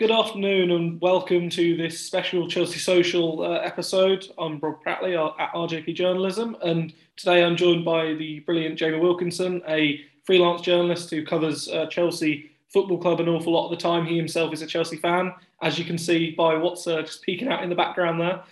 Good afternoon and welcome to this special Chelsea Social uh, episode. I'm Rob Pratley at RJP Journalism, and today I'm joined by the brilliant Jamie Wilkinson, a freelance journalist who covers uh, Chelsea Football Club an awful lot of the time. He himself is a Chelsea fan, as you can see by what's uh, just peeking out in the background there.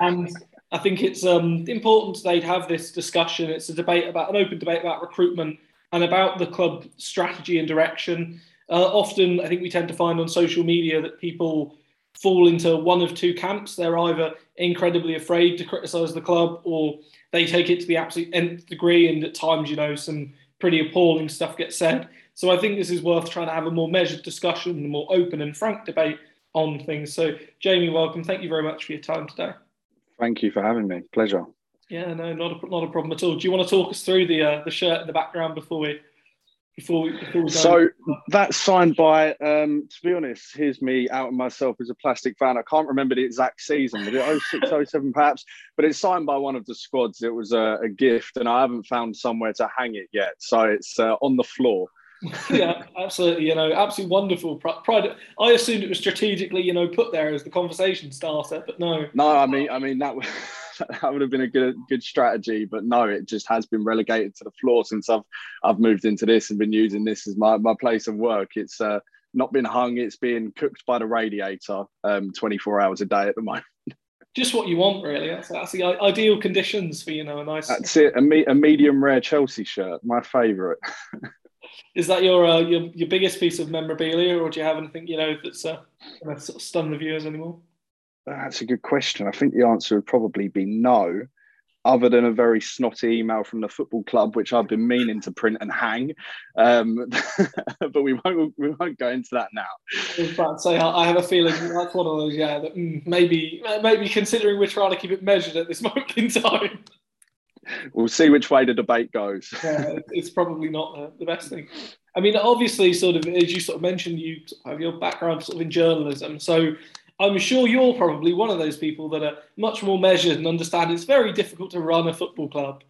And I think it's um, important today to have this discussion. It's a debate about an open debate about recruitment and about the club strategy and direction. Uh, often, I think we tend to find on social media that people fall into one of two camps. They're either incredibly afraid to criticise the club, or they take it to the absolute nth degree, and at times, you know, some pretty appalling stuff gets said. So I think this is worth trying to have a more measured discussion, a more open and frank debate on things. So, Jamie, welcome. Thank you very much for your time today. Thank you for having me. Pleasure. Yeah, no, not a, not a problem at all. Do you want to talk us through the uh, the shirt in the background before we before we, before we so that's signed by um, to be honest here's me out of myself as a plastic fan. I can't remember the exact season was it 06 07 perhaps? But it's signed by one of the squads. It was a, a gift and i haven't found somewhere to hang it yet. So it's uh, on the floor yeah absolutely you know absolutely wonderful pride i assumed it was strategically you know put there as the conversation starter but no no i mean i mean that was that would have been a good good strategy. But no, it just has been relegated to the floor since I've I've moved into this and been using this as my, my place of work. It's uh, not been hung; it's being cooked by the radiator um, 24 hours a day at the moment. Just what you want, really. That's, that's the ideal conditions for you know a nice. That's it. A, me, a medium rare Chelsea shirt, my favourite. Is that your, uh, your your biggest piece of memorabilia, or do you have anything you know that's uh, going to sort of stun the viewers anymore? That's a good question. I think the answer would probably be no, other than a very snotty email from the football club, which I've been meaning to print and hang. Um, but we won't we won't go into that now. I was about to say I have a feeling that's one of those. Yeah, that mm, maybe maybe considering we're trying to keep it measured at this moment in time. We'll see which way the debate goes. yeah, it's probably not the, the best thing. I mean, obviously, sort of as you sort of mentioned, you have your background sort of in journalism, so I'm sure you're probably one of those people that are much more measured and understand it's very difficult to run a football club.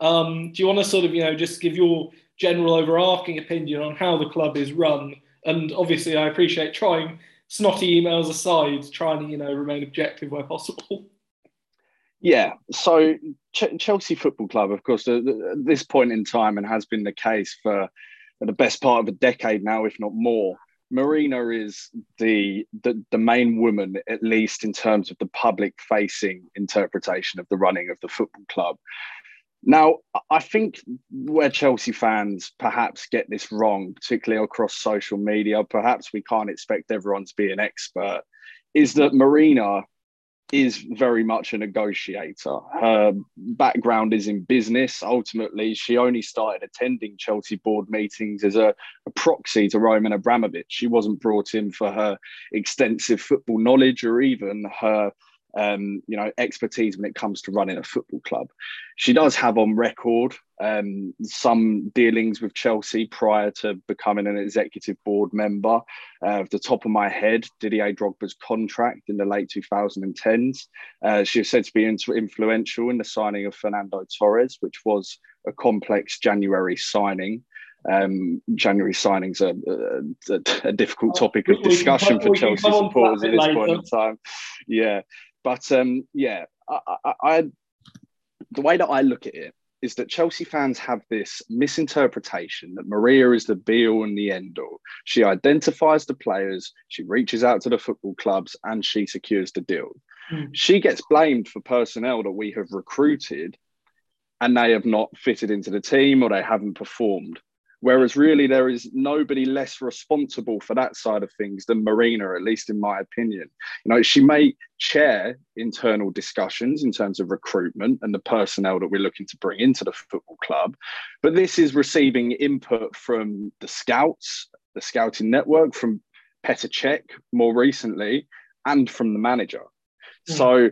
Um, do you want to sort of, you know, just give your general overarching opinion on how the club is run? And obviously, I appreciate trying snotty emails aside, trying to, you know, remain objective where possible. Yeah. So Ch- Chelsea Football Club, of course, at this point in time, and has been the case for the best part of a decade now, if not more, Marina is the, the, the main woman, at least in terms of the public facing interpretation of the running of the football club. Now, I think where Chelsea fans perhaps get this wrong, particularly across social media, perhaps we can't expect everyone to be an expert, is that Marina is very much a negotiator. Her background is in business. Ultimately, she only started attending Chelsea board meetings as a, a, proxy to Roman Abramovich. She wasn't brought in for her extensive football knowledge or even her um, you know, expertise when it comes to running a football club. She does have on record um, some dealings with Chelsea prior to becoming an executive board member. Uh, the top of my head, Didier Drogba's contract in the late 2010s. Uh, she was said to be influential in the signing of Fernando Torres, which was a complex January signing. Um, January signings are a, a, a difficult topic of discussion for Chelsea supporters at this point in time. Yeah, but um, yeah, I, I, I, the way that I look at it is that Chelsea fans have this misinterpretation that Maria is the be all and the end all. She identifies the players, she reaches out to the football clubs, and she secures the deal. Mm. She gets blamed for personnel that we have recruited and they have not fitted into the team or they haven't performed. Whereas really there is nobody less responsible for that side of things than Marina, at least in my opinion. You know, she may chair internal discussions in terms of recruitment and the personnel that we're looking to bring into the football club, but this is receiving input from the scouts, the scouting network, from Petr Cech more recently, and from the manager. Mm. So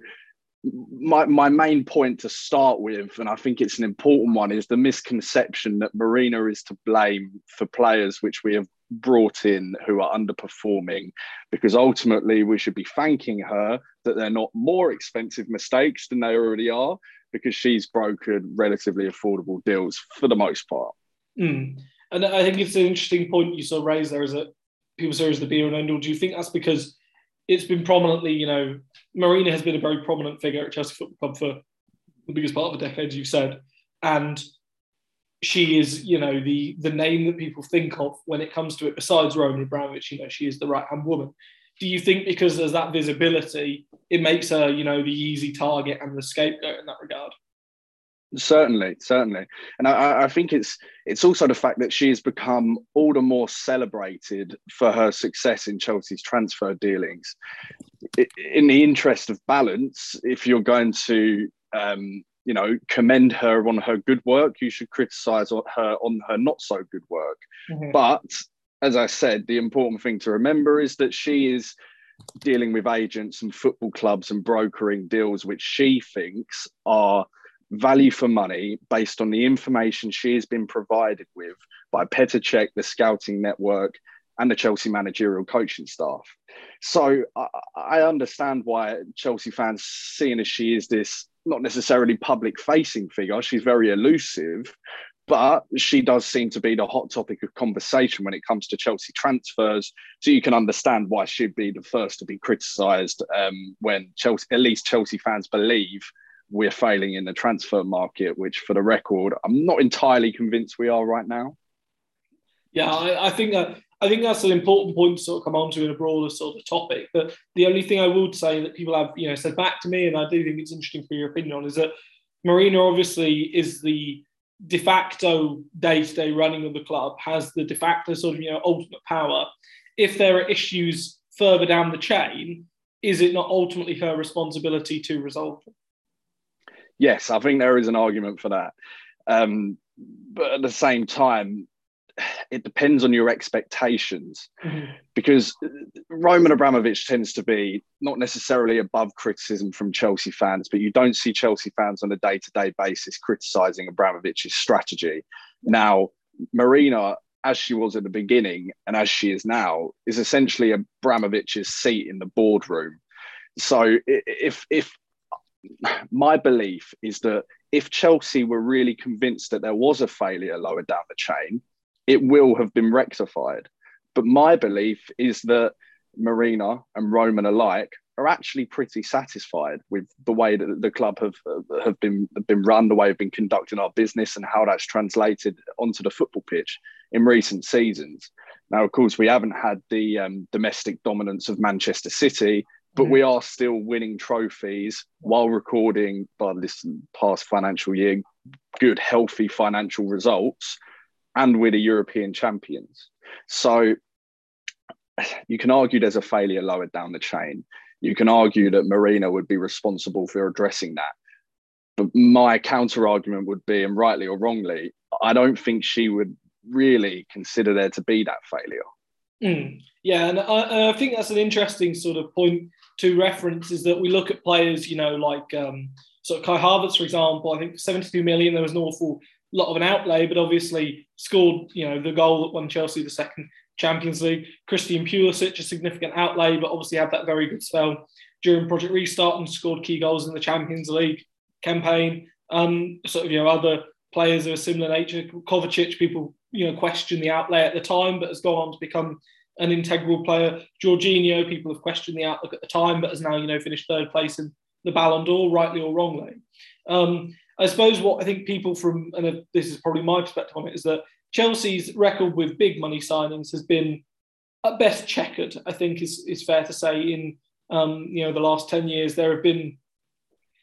my my main point to start with, and I think it's an important one, is the misconception that Marina is to blame for players which we have brought in who are underperforming, because ultimately we should be thanking her that they're not more expensive mistakes than they already are, because she's brokered relatively affordable deals for the most part. Mm. And I think it's an interesting point you sort of raised there, is that people say is the be all. Do you think that's because it's been prominently, you know, Marina has been a very prominent figure at Chelsea Football Club for the biggest part of the decade, you've said, and she is, you know, the the name that people think of when it comes to it. Besides Roman Abramovich, you know, she is the right hand woman. Do you think because there's that visibility, it makes her, you know, the easy target and the scapegoat in that regard? Certainly, certainly, and I, I, think it's it's also the fact that she has become all the more celebrated for her success in Chelsea's transfer dealings. In the interest of balance, if you're going to, um, you know, commend her on her good work, you should criticise her on her not so good work. Mm-hmm. But as I said, the important thing to remember is that she is dealing with agents and football clubs and brokering deals which she thinks are value for money based on the information she has been provided with by Petr Cech, the scouting network, and the Chelsea managerial coaching staff. So I, I understand why Chelsea fans, seeing as she is this not necessarily public facing figure, she's very elusive, but she does seem to be the hot topic of conversation when it comes to Chelsea transfers. So you can understand why she'd be the first to be criticised um, when Chelsea, at least Chelsea fans believe we're failing in the transfer market, which, for the record, I'm not entirely convinced we are right now. Yeah, I, I think that I think that's an important point to sort of come on to in a broader sort of topic. But the only thing I would say that people have, you know, said back to me, and I do think it's interesting for your opinion on, is that Marina obviously is the de facto day-to-day running of the club, has the de facto sort of, you know, ultimate power. If there are issues further down the chain, is it not ultimately her responsibility to resolve them? Yes, I think there is an argument for that. Um, but at the same time, it depends on your expectations mm-hmm. because Roman Abramovich tends to be not necessarily above criticism from Chelsea fans, but you don't see Chelsea fans on a day to day basis criticizing Abramovich's strategy. Now, Marina, as she was at the beginning and as she is now, is essentially Abramovich's seat in the boardroom. So if if my belief is that if Chelsea were really convinced that there was a failure lower down the chain, it will have been rectified. But my belief is that Marina and Roman alike are actually pretty satisfied with the way that the club have have been been run, the way they've been conducting our business, and how that's translated onto the football pitch in recent seasons. Now, of course, we haven't had the um, domestic dominance of Manchester City, but mm. we are still winning trophies while recording by this past financial year good healthy financial results and we're the european champions so you can argue there's a failure lower down the chain you can argue that marina would be responsible for addressing that but my counter argument would be and rightly or wrongly i don't think she would really consider there to be that failure mm. yeah and I, I think that's an interesting sort of point to reference is that we look at players, you know, like um, so Kai Havertz, for example, I think 72 million, there was an awful lot of an outlay, but obviously scored, you know, the goal that won Chelsea the second Champions League. Christian Pulisic, a significant outlay, but obviously had that very good spell during Project Restart and scored key goals in the Champions League campaign. Um, sort of, you know, other players of a similar nature. Kovacic, people, you know, question the outlay at the time, but has gone on to become an integral player. Jorginho, people have questioned the outlook at the time, but has now, you know, finished third place in the Ballon d'Or, rightly or wrongly. Um, I suppose what I think people from, and this is probably my perspective on it, is that Chelsea's record with big money signings has been at best checkered. I think is is fair to say. In um, you know the last ten years, there have been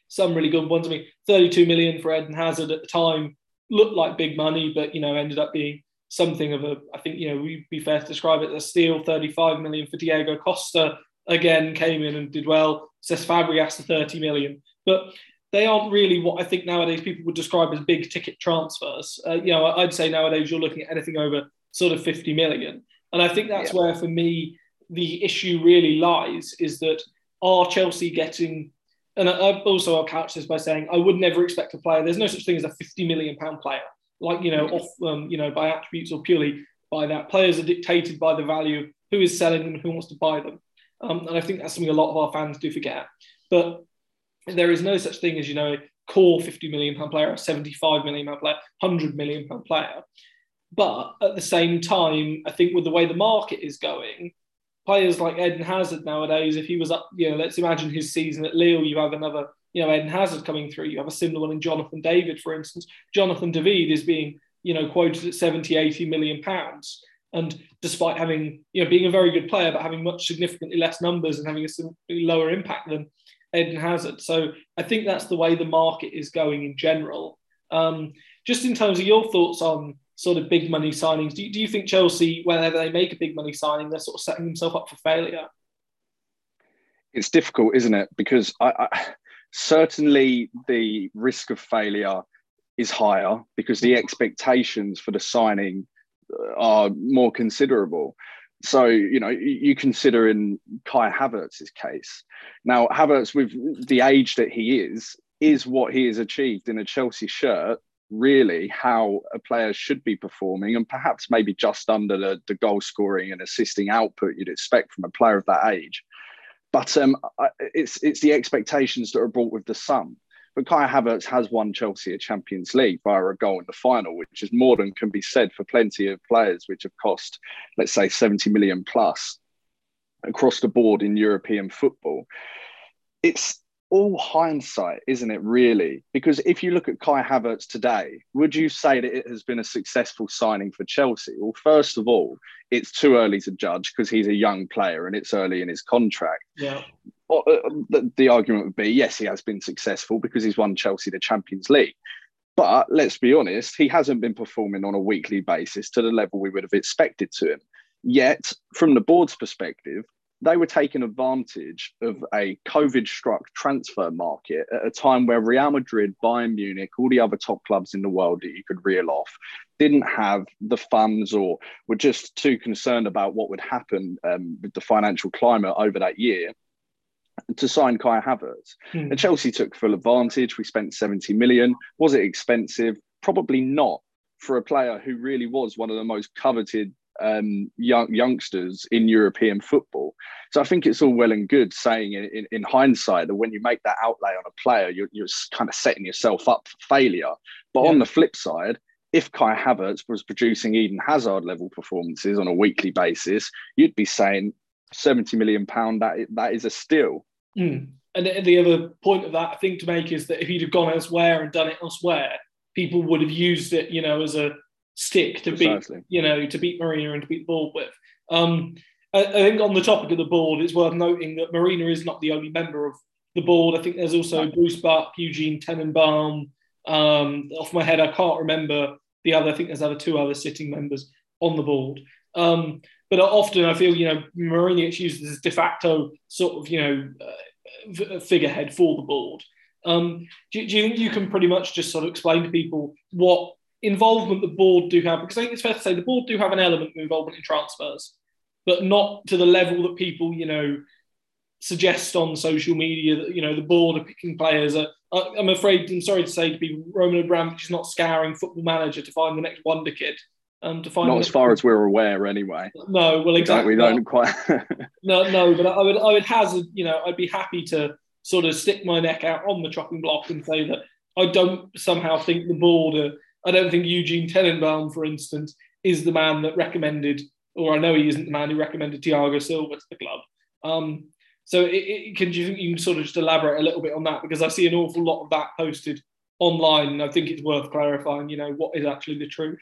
some really good ones. I mean, 32 million for Eden Hazard at the time looked like big money, but you know ended up being something of a, I think, you know, we'd be fair to describe it as a steal, 35 million for Diego Costa, again, came in and did well. Cesc Fabregas to 30 million. But they aren't really what I think nowadays people would describe as big ticket transfers. Uh, you know, I'd say nowadays you're looking at anything over sort of 50 million. And I think that's yeah. where, for me, the issue really lies is that are Chelsea getting, and I, also I'll couch this by saying I would never expect a player, there's no such thing as a 50 million pound player like you know, off um, you know by attributes or purely by that. Players are dictated by the value of who is selling them, who wants to buy them, um, and I think that's something a lot of our fans do forget. But there is no such thing as you know a core 50 million pound player, a 75 million pound player, 100 million pound player. But at the same time, I think with the way the market is going, players like Eden Hazard nowadays, if he was up, you know, let's imagine his season at Lille, you have another, you know, Eden Hazard coming through. You have a similar one in Jonathan David, for instance. Jonathan David is being, you know, quoted at 70, 80 million pounds. And despite having, you know, being a very good player, but having much significantly less numbers and having a lower impact than Eden Hazard. So I think that's the way the market is going in general. Um, just in terms of your thoughts on sort of big money signings, do you, do you think Chelsea, whenever they make a big money signing, they're sort of setting themselves up for failure? It's difficult, isn't it? Because I, certainly the risk of failure is higher because the expectations for the signing uh, are more considerable. So, you know, you consider in Kai Havertz's case. Now, Havertz, with the age that he is, is what he has achieved in a Chelsea shirt really how a player should be performing and perhaps maybe just under the, the goal scoring and assisting output you'd expect from a player of that age. But um, it's, it's the expectations that are brought with the sum. But Kai Havertz has won Chelsea a Champions League via a goal in the final, which is more than can be said for plenty of players which have cost, let's say, 70 million plus across the board in European football. It's all hindsight, isn't it, really? Because if you look at Kai Havertz today, would you say that it has been a successful signing for Chelsea? Well, first of all, it's too early to judge because he's a young player and it's early in his contract. Yeah. Uh, the, the argument would be yes, he has been successful because he's won Chelsea the Champions League. But let's be honest, he hasn't been performing on a weekly basis to the level we would have expected to him. Yet, from the board's perspective, they were taking advantage of a COVID struck transfer market at a time where Real Madrid, Bayern Munich, all the other top clubs in the world that you could reel off didn't have the funds or were just too concerned about what would happen um, with the financial climate over that year to sign Kai Havertz. Hmm. And Chelsea took full advantage. We spent 70 million. Was it expensive? Probably not for a player who really was one of the most coveted um, young youngsters in European football. So I think it's all well and good saying in, in, in hindsight that when you make that outlay on a player, you're, you're kind of setting yourself up for failure. But yeah. on the flip side, if Kai Havertz was producing Eden Hazard level performances on a weekly basis, you'd be saying 70 million pound that that is a steal. Mm. And the other point of that I think to make is that if he'd have gone elsewhere and done it elsewhere, people would have used it, you know, as a stick to Precisely. beat, you know, to beat Marina and to beat the ball with. Um, I, I, think on the topic of the board, it's worth noting that Marina is not the only member of the board. I think there's also Bruce Buck, Eugene Tenenbaum. Um, off my head, I can't remember the other. I think there's other two other sitting members on the board. Um, but often I feel, you know, Marina gets used as de facto sort of, you know, uh, figurehead for the board. Um, do, do, you think you can pretty much just sort of explain to people what involvement the board do have, because I think it's fair to say the board do have an element of involvement in transfers, but not to the level that people, you know, suggest on social media that, you know, the board are picking players. Are, I'm afraid, I'm sorry to say to be Roman Abramovich is not scouring football manager to find the next wonder kid. Um, to find not as far as we're aware, anyway. No, well, exactly. We don't, we don't quite. no, no, but I would, I would hazard, you know, I'd be happy to sort of stick my neck out on the chopping block and say that I don't somehow think the board are I don't think Eugene Tenenbaum, for instance, is the man that recommended, or I know he isn't the man who recommended Thiago Silva to the club. Um, so it, it, can you, you can sort of just elaborate a little bit on that because I see an awful lot of that posted online, and I think it's worth clarifying. You know, what is actually the truth?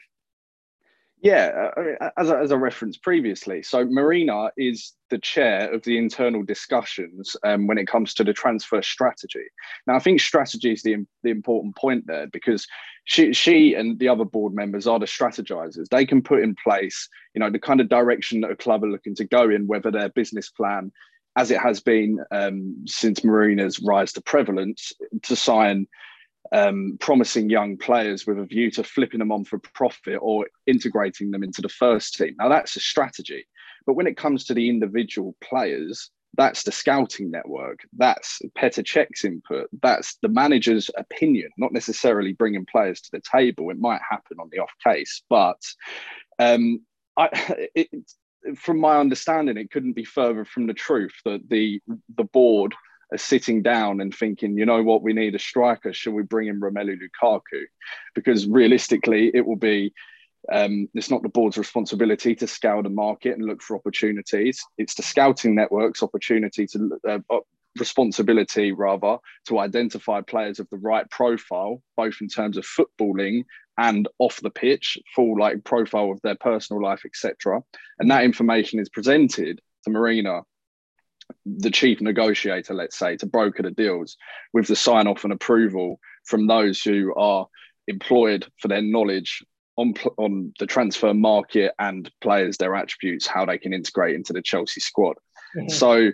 Yeah, as I, as I referenced previously, so Marina is the chair of the internal discussions um, when it comes to the transfer strategy. Now, I think strategy is the, the important point there because she, she and the other board members are the strategizers. They can put in place, you know, the kind of direction that a club are looking to go in, whether their business plan, as it has been um, since Marina's rise to prevalence, to sign um, promising young players with a view to flipping them on for profit or integrating them into the first team. Now, that's a strategy. But when it comes to the individual players, that's the scouting network. That's Petr Cech's input. That's the manager's opinion, not necessarily bringing players to the table. It might happen on the off case, but um, I, it, from my understanding, it couldn't be further from the truth that the the board are sitting down and thinking, you know what, we need a striker. Should we bring in Romelu Lukaku? Because realistically, it will be Um, it's not the board's responsibility to scour the market and look for opportunities. It's the scouting network's opportunity to uh, responsibility rather to identify players of the right profile, both in terms of footballing and off the pitch, full like profile of their personal life, etc. And that information is presented to Marina, the chief negotiator, let's say, to broker the deals with the sign off and approval from those who are employed for their knowledge on on the transfer market and players, their attributes, how they can integrate into the Chelsea squad. Mm-hmm. So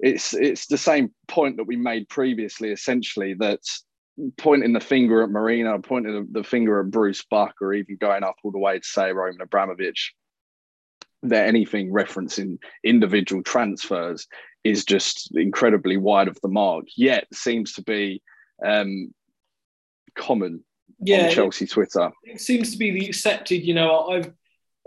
it's it's the same point that we made previously, essentially that pointing the finger at Marina, pointing the finger at Bruce Buck, or even going up all the way to say Roman Abramovich, that anything referencing individual transfers is just incredibly wide of the mark. Yet seems to be um, common yeah, on Chelsea Twitter. It seems to be the accepted. You know, I've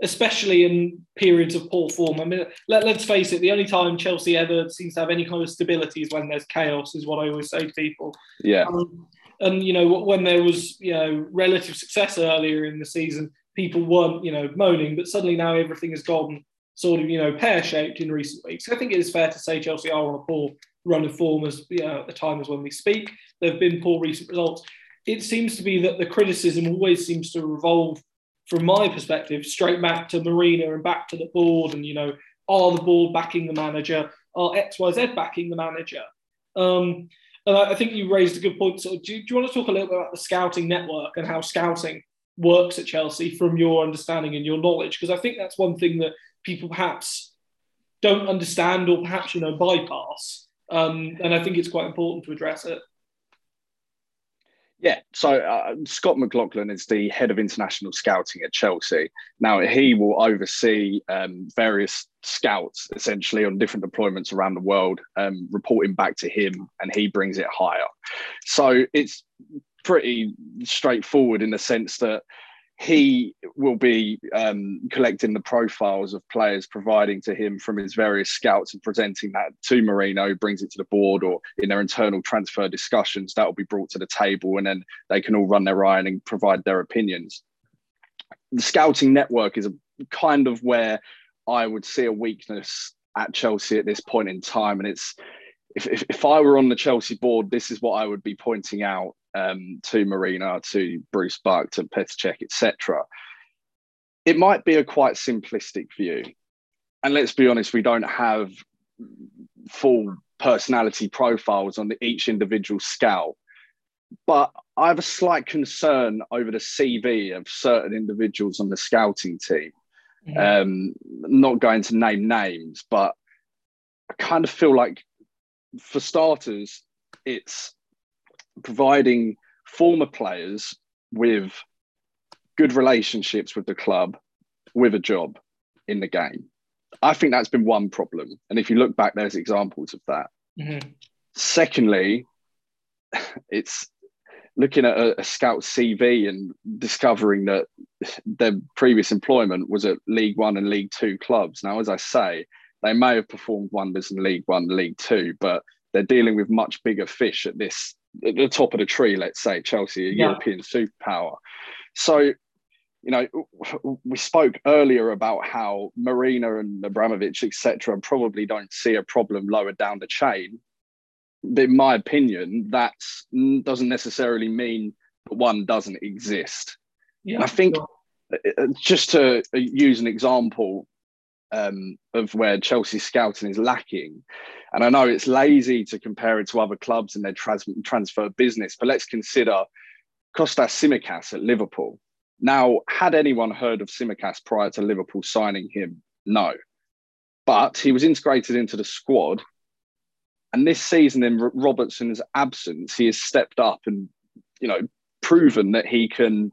especially in periods of poor form. I mean, let, let's face it, the only time Chelsea ever seems to have any kind of stability is when there's chaos, is what I always say to people. Yeah. Um, and, you know, when there was, you know, relative success earlier in the season, people weren't, you know, moaning, but suddenly now everything has gone sort of, you know, pear shaped in recent weeks. I think it is fair to say Chelsea are on a poor run of form as, you know, at the time as when we speak. There have been poor recent results. It seems to be that the criticism always seems to revolve from my perspective, straight back to Marina and back to the board, and you know, are the board backing the manager? Are X, Y, Z backing the manager? Um, and I, I, think you raised a good point. So, do, do you want to talk a little bit about the scouting network and how scouting works at Chelsea from your understanding and your knowledge? Because I think that's one thing that people perhaps don't understand or perhaps you know bypass. Um, and I think it's quite important to address it. Yeah, so uh, Scott McLaughlin is the head of international scouting at Chelsea. Now, he will oversee um, various scouts essentially on different deployments around the world, um, reporting back to him, and he brings it higher. So it's pretty straightforward in the sense that he will be um, collecting the profiles of players, providing to him from his various scouts and presenting that to Marina, brings it to the board or in their internal transfer discussions, that will be brought to the table and then they can all run their eye and provide their opinions. The scouting network is a kind of where I would see a weakness at Chelsea at this point in time. And it's if, if, if I were on the Chelsea board, this is what I would be pointing out um, to Marina, to Bruce Buck, to Petr Cech, etc. It might be a quite simplistic view. And let's be honest, we don't have full personality profiles on each individual scout. But I have a slight concern over the CV of certain individuals on the scouting team. Um, not going to name names, but I kind of feel like, for starters, it's providing former players with good relationships with the club with a job in the game. I think that's been one problem. And if you look back, there's examples of that. Mm-hmm. Secondly, it's looking at a, a scout CV and discovering that their previous employment was at League One and League Two clubs. Now, as I say, they may have performed wonders in League One, League Two, but they're dealing with much bigger fish at this at the top of the tree, let's say Chelsea, a yeah. European superpower. So, you know, we spoke earlier about how Marina and Abramovich, etc., probably don't see a problem lower down the chain. But in my opinion, that doesn't necessarily mean that one doesn't exist. Yeah, I think sure. Uh, uh, just to uh, use an example um, of where Chelsea scouting is lacking, and I know it's lazy to compare it to other clubs and their trans- transfer business, but let's consider Kostas Tsimikas at Liverpool. Now, had anyone heard of Tsimikas prior to Liverpool signing him? No. But he was integrated into the squad. And this season, in Robertson's absence, he has stepped up and, you know, proven that he can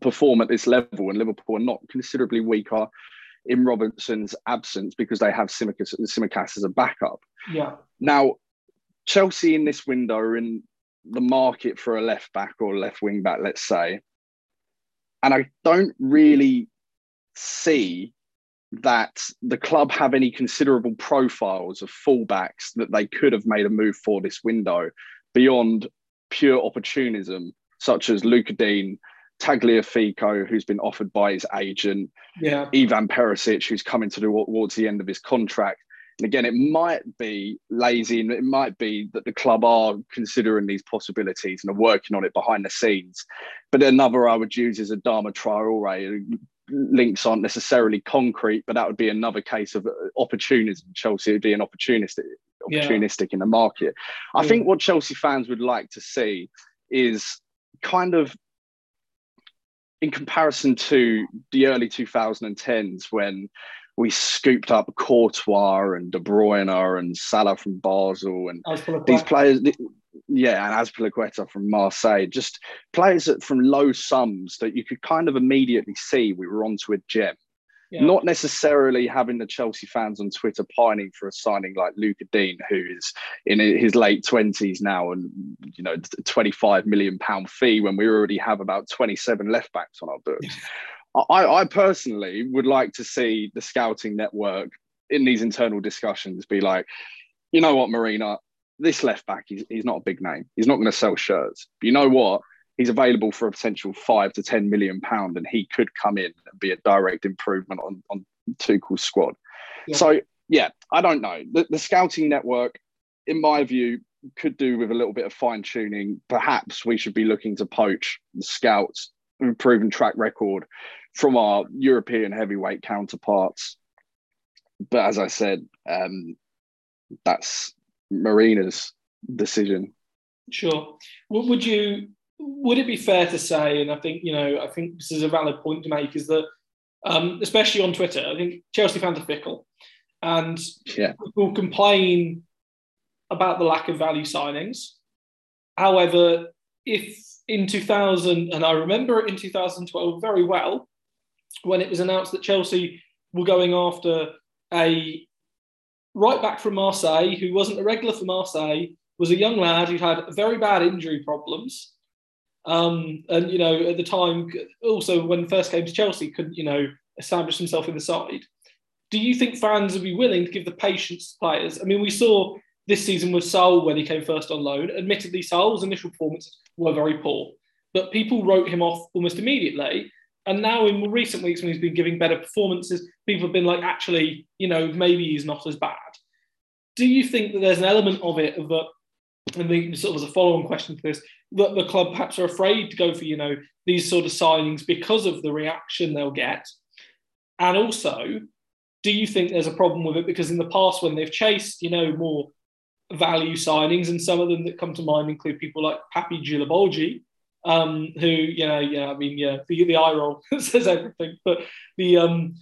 perform at this level. And Liverpool are not considerably weaker in Robertson's absence because they have Tsimikas, Tsimikas as a backup. Yeah. Now, Chelsea in this window are in the market for a left back or left wing back, let's say. And I don't really see that the club have any considerable profiles of fullbacks that they could have made a move for this window beyond pure opportunism, such as Lucas Digne, Tagliafico, who's been offered by his agent, yeah. Ivan Perisic, who's coming to towards the end of his contract. And again, it might be lazy and it might be that the club are considering these possibilities and are working on it behind the scenes. But another I would use is Adama Traore. Right. Links aren't necessarily concrete, but that would be another case of opportunism. Chelsea would be an opportunistic, opportunistic yeah. in the market. I yeah. think what Chelsea fans would like to see is kind of in comparison to the early 2010s when we scooped up Courtois and De Bruyne and Salah from Basel and these players, yeah, and Azpilicueta from Marseille, just players that from low sums that you could kind of immediately see we were onto a gem. Yeah. Not necessarily having the Chelsea fans on Twitter pining for a signing like Lucas Digne, who is in his late twenties now, and you know, twenty-five million pound fee when we already have about twenty-seven left backs on our books. I, I personally would like to see the scouting network in these internal discussions be like, you know what, Marina, this left back, he's, he's not a big name. He's not going to sell shirts. But you know what? He's available for a potential five to 10 million pound, and he could come in and be a direct improvement on, on Tuchel's squad. Yeah. So, yeah, I don't know. The, the scouting network, in my view, could do with a little bit of fine tuning. Perhaps we should be looking to poach the scouts, proven track record from our European heavyweight counterparts. But as I said, um, that's Marina's decision. Sure. What would you? Would it be fair to say? And I think you know, I think this is a valid point to make. Is that um, especially on Twitter, I think Chelsea fans are fickle, and yeah. people complain about the lack of value signings. However, if in 2000, and I remember it in 2012 very well, when it was announced that Chelsea were going after a right back from Marseille who wasn't a regular for Marseille, was a young lad who had very bad injury problems. Um, and, you know, at the time, also when first came to Chelsea, couldn't, you know, establish himself in the side. Do you think fans would be willing to give the patience to players? I mean, we saw this season with Saul when he came first on loan. Admittedly, Saul's initial performances were very poor, but people wrote him off almost immediately. And now in recent weeks, when he's been giving better performances, people have been like, actually, you know, maybe he's not as bad. Do you think that there's an element of it of that? And the sort of as a follow-on question to this, that the club perhaps are afraid to go for, you know, these sort of signings because of the reaction they'll get. And also, do you think there's a problem with it? Because in the past, when they've chased, you know, more value signings, and some of them that come to mind include people like Papy Djilobodji, um, who you know, yeah, I mean, yeah, the, the eye roll says everything. But the um,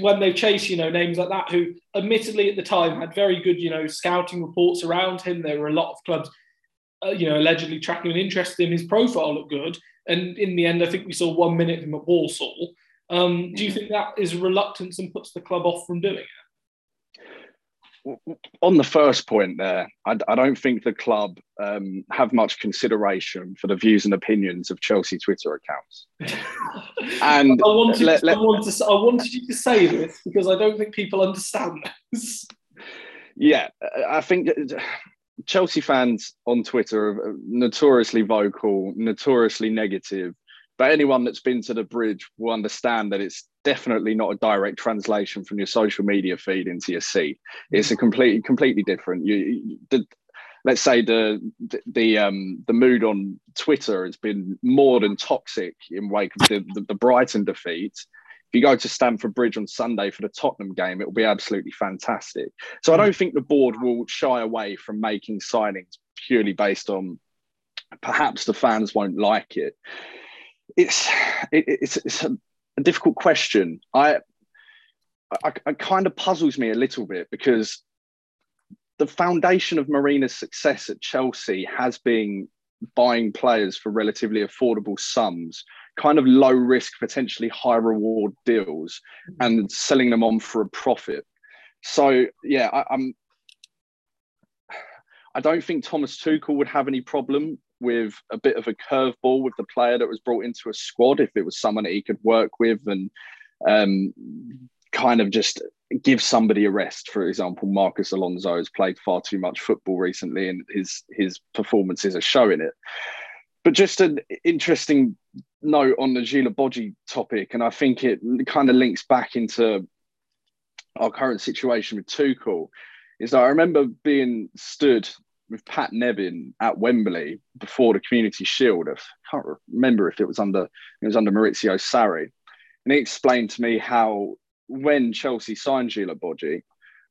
when they chase, you know, names like that, who admittedly at the time had very good, you know, scouting reports around him. There were a lot of clubs, uh, you know, allegedly tracking an interest in his profile looked good. And in the end, I think we saw one minute of him at Walsall. Um, do you think that is reluctance and puts the club off from doing it? On the first point there, I, I don't think the club um, have much consideration for the views and opinions of Chelsea Twitter accounts. and I wanted, let, let, I, wanted to, I wanted you to say this because I don't think people understand this. Yeah, I think Chelsea fans on Twitter are notoriously vocal, notoriously negative, but anyone that's been to the bridge will understand that it's definitely not a direct translation from your social media feed into your seat. It's a completely completely different. You, the, let's say the the um, the mood on Twitter has been more than toxic in wake of the, the, the Brighton defeat. If you go to Stamford Bridge on Sunday for the Tottenham game, it will be absolutely fantastic. So I don't think the board will shy away from making signings purely based on perhaps the fans won't like it it's it, it's it's a, a difficult question. I, I, it kind of puzzles me a little bit because the foundation of Marina's success at Chelsea has been buying players for relatively affordable sums, kind of low risk, potentially high reward deals, mm. and selling them on for a profit. So yeah, I, I'm. I don't think Thomas Tuchel would have any problem with a bit of a curveball with the player that was brought into a squad if it was someone that he could work with and um, kind of just give somebody a rest. For example, Marcos Alonso has played far too much football recently, and his his performances are showing it. But just an interesting note on the Gila Djilobodji topic, and I think it kind of links back into our current situation with Tuchel, is that I remember being stood with Pat Nevin at Wembley before the Community Shield. I can't remember if it was under it was under Maurizio Sarri, and he explained to me how when Chelsea signed Djilobodji,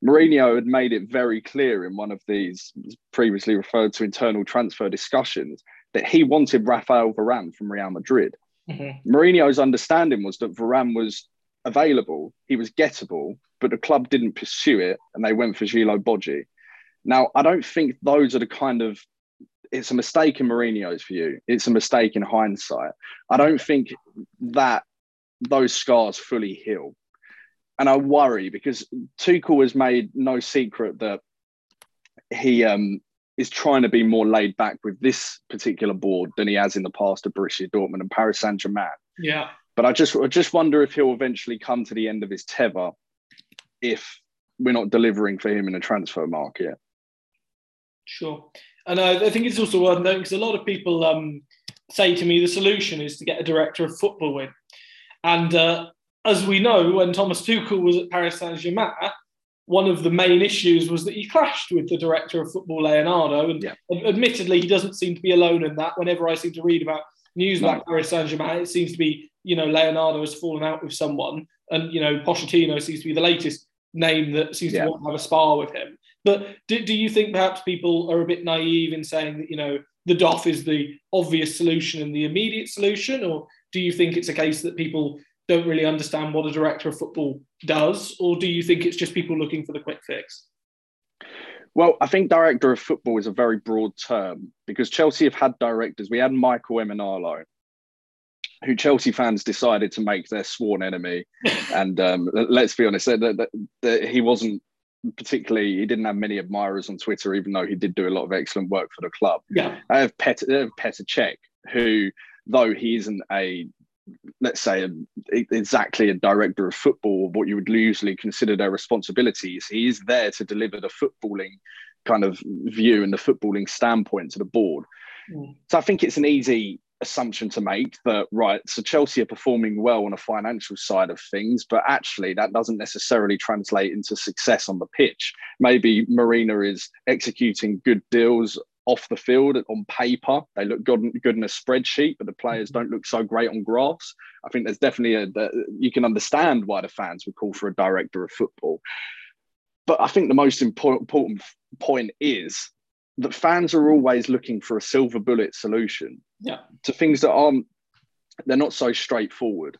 Mourinho had made it very clear in one of these previously referred to internal transfer discussions that he wanted Rafael Varane from Real Madrid. Mm-hmm. Mourinho's understanding was that Varane was available, he was gettable, but the club didn't pursue it and they went for Djilobodji. Now, I don't think those are the kind of it's a mistake in Mourinho's view. It's a mistake in hindsight. I don't think that those scars fully heal. And I worry because Tuchel has made no secret that he um, is trying to be more laid back with this particular board than he has in the past at Borussia Dortmund and Paris Saint Germain. Yeah. But I just I just wonder if he'll eventually come to the end of his tether if we're not delivering for him in a transfer market. Sure. And I, I think it's also worth noting because a lot of people um, say to me the solution is to get a director of football in. And uh, as we know, when Thomas Tuchel was at Paris Saint Germain, one of the main issues was that he clashed with the director of football, Leonardo. And yeah. admittedly, he doesn't seem to be alone in that. Whenever I seem to read about news no. about Paris Saint Germain, it seems to be, you know, Leonardo has fallen out with someone. And, you know, Pochettino seems to be the latest name that seems yeah. to want to have a spar with him. But do, do you think perhaps people are a bit naive in saying that, you know, the DOF is the obvious solution and the immediate solution? Or do you think it's a case that people don't really understand what a director of football does? Or do you think it's just people looking for the quick fix? Well, I think director of football is a very broad term because Chelsea have had directors. We had Michael Emenalo, who Chelsea fans decided to make their sworn enemy. and um, let's be honest, that, that, that he wasn't particularly he didn't have many admirers on Twitter, even though he did do a lot of excellent work for the club. Yeah, I have Petr, I have Petr Cech, who though he isn't a let's say a, exactly a director of football, what you would usually consider their responsibilities, he is there to deliver the footballing kind of view and the footballing standpoint to the board. Mm. So I think it's an easy assumption to make that right so chelsea are performing well on a financial side of things but actually that doesn't necessarily translate into success on the pitch. Maybe marina is executing good deals off the field on paper. They look good, good in a spreadsheet but the players mm-hmm. don't look so great on graphs. I think there's definitely a, a you can understand why the fans would call for a director of football. But i think the most important point is that fans are always looking for a silver bullet solution yeah. to things that aren't they're not so straightforward.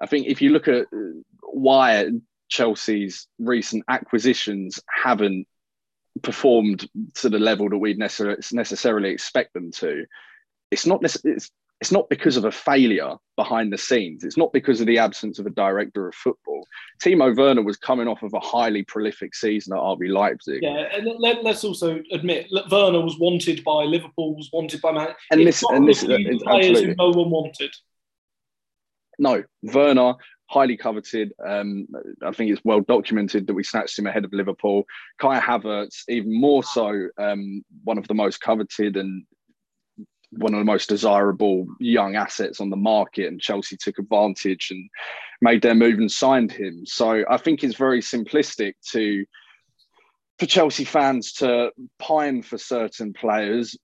I think if you look at uh, why Chelsea's recent acquisitions haven't performed to the level that we'd necessarily expect them to, it's not it's it's not because of a failure behind the scenes. It's not because of the absence of a director of football. Timo Werner was coming off of a highly prolific season at RB Leipzig. Yeah, and let, us also admit Werner was wanted by Liverpool, was wanted by Man. And this, and this, is players who no one wanted. No, Werner highly coveted. Um, I think it's well documented that we snatched him ahead of Liverpool. Kai Havertz, even more so, um, one of the most coveted and one of the most desirable young assets on the market, and Chelsea took advantage and made their move and signed him. So I think it's very simplistic to for Chelsea fans to pine for certain players,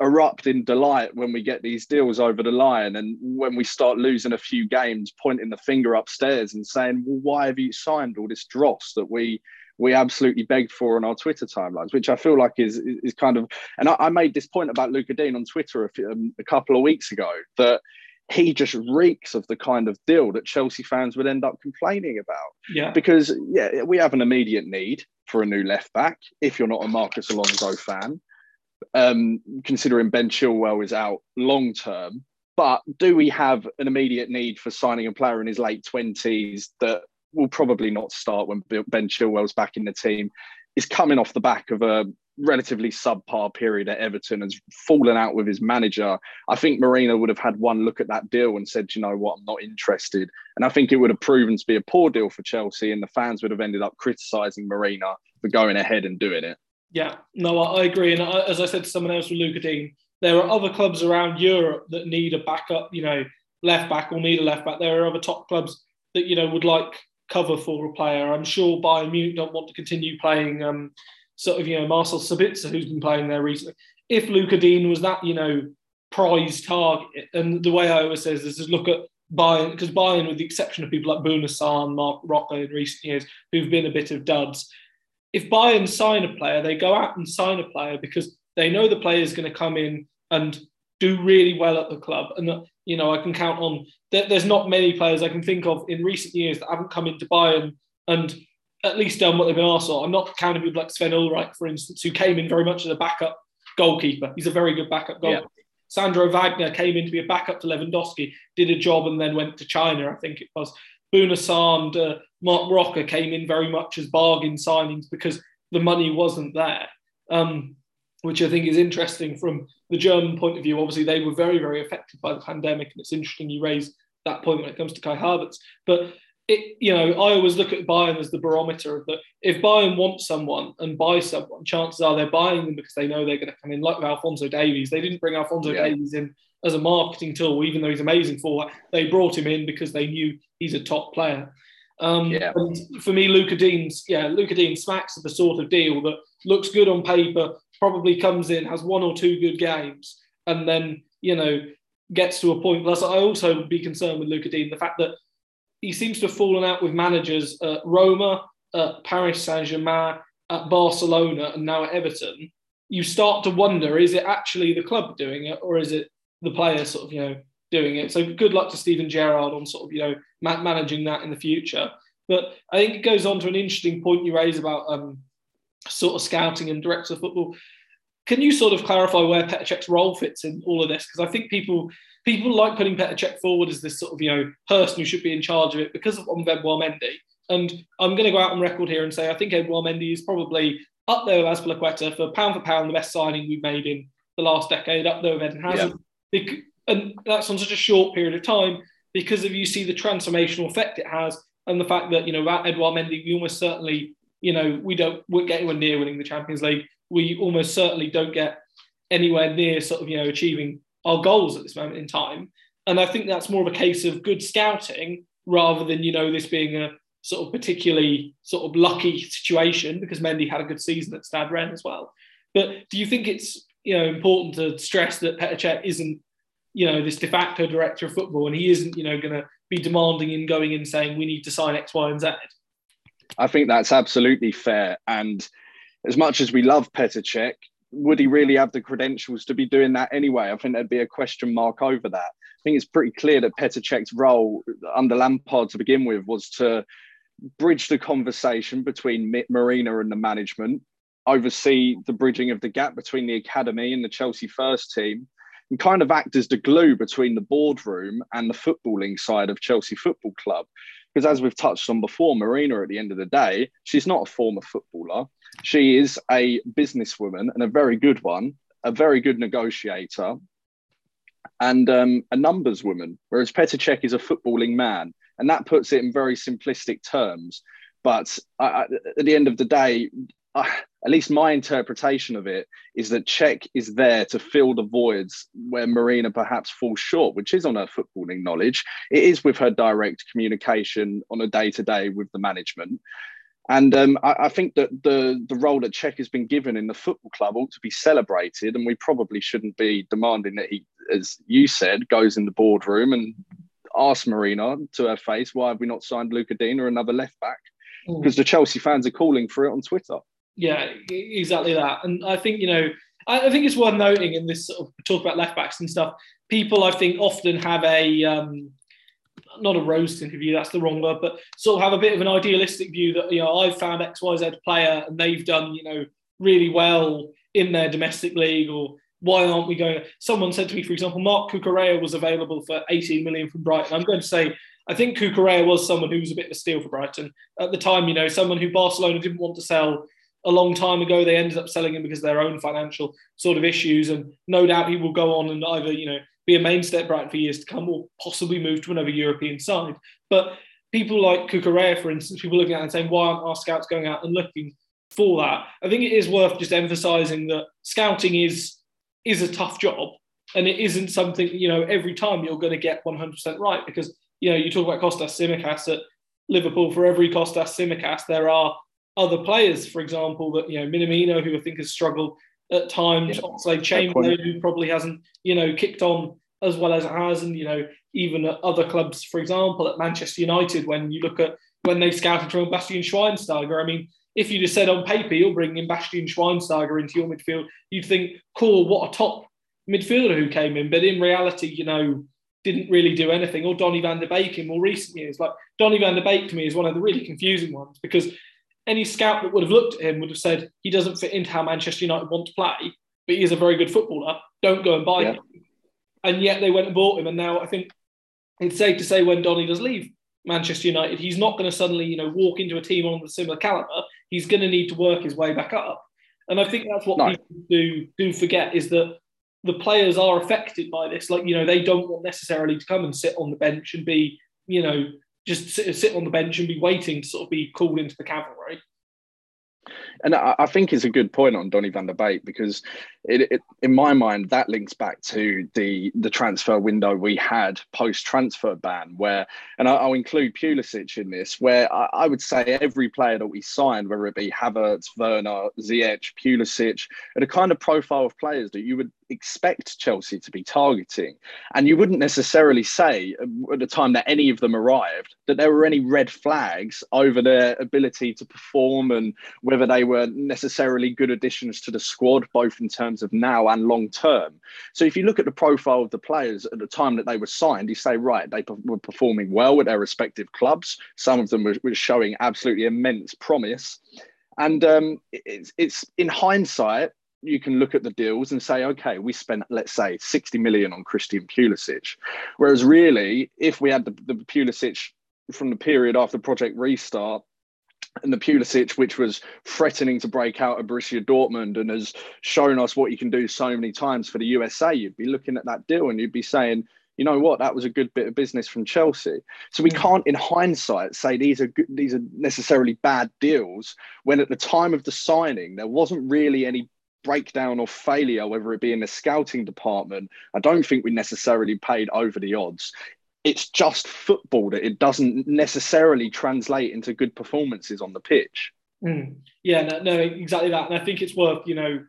erupt in delight when we get these deals over the line, and when we start losing a few games, pointing the finger upstairs and saying, "Well, why have you signed all this dross that we?" We absolutely begged for on our Twitter timelines, which I feel like is is kind of. And I, I made this point about Lucas Digne on Twitter a, few, um, a couple of weeks ago that he just reeks of the kind of deal that Chelsea fans would end up complaining about. Yeah. Because yeah, we have an immediate need for a new left back. If you're not a Marcos Alonso fan, um, considering Ben Chilwell is out long term. But do we have an immediate need for signing a player in his late twenties that will probably not start when Ben Chilwell's back in the team, is coming off the back of a relatively subpar period at Everton, has fallen out with his manager. I think Mourinho would have had one look at that deal and said, you know what, I'm not interested. And I think it would have proven to be a poor deal for Chelsea, and the fans would have ended up criticising Mourinho for going ahead and doing it. Yeah, no, I agree. And as I said to someone else with Lucas Digne, there are other clubs around Europe that need a backup, you know, left back or need a left back, there are other top clubs that you know would like cover for a player. I'm sure Bayern Munich don't want to continue playing um, sort of you know Marcel Sabitzer, who's been playing there recently. If Lucas Digne was that you know prize target, and the way I always say this is look at Bayern because Bayern, with the exception of people like Bouna Sarr and Marc Roca in recent years, who've been a bit of duds. If Bayern sign a player, they go out and sign a player because they know the player is going to come in and do really well at the club, and you know I can count on. There's not many players I can think of in recent years that haven't come into Bayern and at least done what they've been asked for. I'm not counting people like Sven Ulreich, for instance, who came in very much as a backup goalkeeper. He's a very good backup goalkeeper. Yeah. Sandro Wagner came in to be a backup to Lewandowski, did a job and then went to China, I think it was. Bouna Sarr and uh, Marc Roca came in very much as bargain signings because the money wasn't there, um, which I think is interesting from the German point of view. Obviously, they were very, very affected by the pandemic, and it's interesting you raise that point when it comes to Kai Havertz. But it, you know, I always look at Bayern as the barometer of that. If Bayern wants someone and buy someone, chances are they're buying them because they know they're going to come in. Like with Alphonso Davies, they didn't bring Alphonso yeah. Davies in as a marketing tool, even though he's amazing for that. They brought him in because they knew he's a top player. Um, yeah. And for me, Luca Dean's, yeah, Luca Digne smacks of the sort of deal that looks good on paper, probably comes in, has one or two good games, and then you know gets to a point. Plus, I also would be concerned with Lucas Digne the fact that he seems to have fallen out with managers at Roma, at Paris Saint Germain, at Barcelona, and now at Everton. You start to wonder: is it actually the club doing it, or is it the players sort of you know doing it? So good luck to Steven Gerrard on sort of you know managing that in the future. But I think it goes on to an interesting point you raise about um, sort of scouting and director of football. Can you sort of clarify where Petr Cech's role fits in all of this? Because I think people people like putting Petr Cech forward as this sort of you know person who should be in charge of it because of Edouard Mendy. And I'm going to go out on record here and say I think Edouard Mendy is probably up there with Azpilicueta for pound for pound the best signing we've made in the last decade, up there with Eden Hazard. Yeah. And that's on such a short period of time because if you see the transformational effect it has and the fact that, you know, Edouard Mendy, we almost certainly, you know, we don't we get anywhere near winning the Champions League. We almost certainly don't get anywhere near sort of, you know, achieving our goals at this moment in time. And I think that's more of a case of good scouting rather than, you know, this being a sort of particularly sort of lucky situation because Mendy had a good season at Stade Rennes as well. But do you think it's, you know, important to stress that Petr isn't, you know, this de facto director of football and he isn't, you know, going to be demanding and going in saying we need to sign X, Y, and Z? I think that's absolutely fair. And as much as we love Petr Cech, would he really have the credentials to be doing that anyway? I think there'd be a question mark over that. I think it's pretty clear that Petr Cech's role under Lampard to begin with was to bridge the conversation between Marina and the management, oversee the bridging of the gap between the academy and the Chelsea first team, and kind of act as the glue between the boardroom and the footballing side of Chelsea Football Club. Because as we've touched on before, Marina, at the end of the day, she's not a former footballer. She is a businesswoman and a very good one, a very good negotiator, and um, a numbers woman, whereas Petr Cech is a footballing man. And that puts it in very simplistic terms. But I, I, at the end of the day, uh, at least my interpretation of it is that Cech is there to fill the voids where Marina perhaps falls short, which is on her footballing knowledge. It is with her direct communication on a day to day with the management. And um, I, I, think that the the role that Cech has been given in the football club ought to be celebrated, and we probably shouldn't be demanding that he, as you said, goes in the boardroom and asks Marina to her face, "Why have we not signed Luca Digne or another left back?" Because mm. the Chelsea fans are calling for it on Twitter. Yeah, exactly that. And I think you know, I, think it's worth noting in this sort of talk about left backs and stuff. People, I think, often have a um, not a roast interview, that's the wrong word, but sort of have a bit of an idealistic view that, you know, I've found XYZ player and they've done, you know, really well in their domestic league or why aren't we going? Someone said to me, for example, Marc Cucurella was available for 18 million from Brighton. I'm going to say, I think Cucurella was someone who was a bit of a steal for Brighton at the time. You know, someone who Barcelona didn't want to sell a long time ago. They ended up selling him because of their own financial sort of issues, and no doubt he will go on and either you know be a mainstay at Brighton for years to come, or possibly move to another European side. But people like Cucurella, for instance, people looking at it and saying, why aren't our scouts going out and looking for that? I think it is worth just emphasising that scouting is is a tough job. and it isn't something you know every time you're going to get 100% right because you know you talk about Kostas Tsimikas at Liverpool. For every Kostas Tsimikas, there are other players, for example, that you know Minamino, who I think has struggled at times. Yeah, Oxlade Chamberlain, who probably hasn't you know kicked on as well as it has, and you know even at other clubs, for example, at Manchester United, when you look at when they scouted from Bastian Schweinsteiger. I mean, if you just said on paper you're bringing Bastian Schweinsteiger into your midfield, you'd think, cool, what a top midfielder who came in. But in reality, you know, didn't really do anything. Or Donny van der Beek in more recent years. Like Donny van der Beek to me is one of the really confusing ones because any scout that would have looked at him would have said he doesn't fit into how Manchester United want to play, but he is a very good footballer. Don't go and buy yeah. him. And yet they went and bought him. And now I think it's safe to say when Donny does leave Manchester United, he's not going to suddenly, you know, walk into a team on the similar caliber. He's going to need to work his way back up. And I think that's what no. people do do forget is that the players are affected by this. Like, you know, they don't want necessarily to come and sit on the bench and be, you know, just sit, sit on the bench and be waiting to sort of be called into the cavalry. And I, I think it's a good point on Donny van der Beek because it, it, in my mind, that links back to the the transfer window we had post transfer ban, where, and I, will include Pulisic in this, where I, I, would say every player that we signed, whether it be Havertz, Werner, Ziyech, Pulisic, are the kind of profile of players that you would expect Chelsea to be targeting. And you wouldn't necessarily say at the time that any of them arrived that there were any red flags over their ability to perform and whether they were necessarily good additions to the squad, both in terms of now and long term. So if you look at the profile of the players at the time that they were signed, you say, right, they were performing well at their respective clubs. Some of them were, were showing absolutely immense promise. And um, it's, it's in hindsight, you can look at the deals and say, okay, we spent, let's say, 60 million on Christian Pulisic. Whereas really, if we had the, the Pulisic from the period after Project Restart, and the Pulisic, which was threatening to break out of Borussia Dortmund and has shown us what you can do so many times for the USA, you'd be looking at that deal and you'd be saying, you know what, that was a good bit of business from Chelsea. So we hmm. can't, in hindsight, say these are good, these are necessarily bad deals when at the time of the signing there wasn't really any breakdown or failure, whether it be in the scouting department. I don't think we necessarily paid over the odds it's just football that it doesn't necessarily translate into good performances on the pitch. Mm. Yeah, no, no, exactly that. And I think it's worth, you know,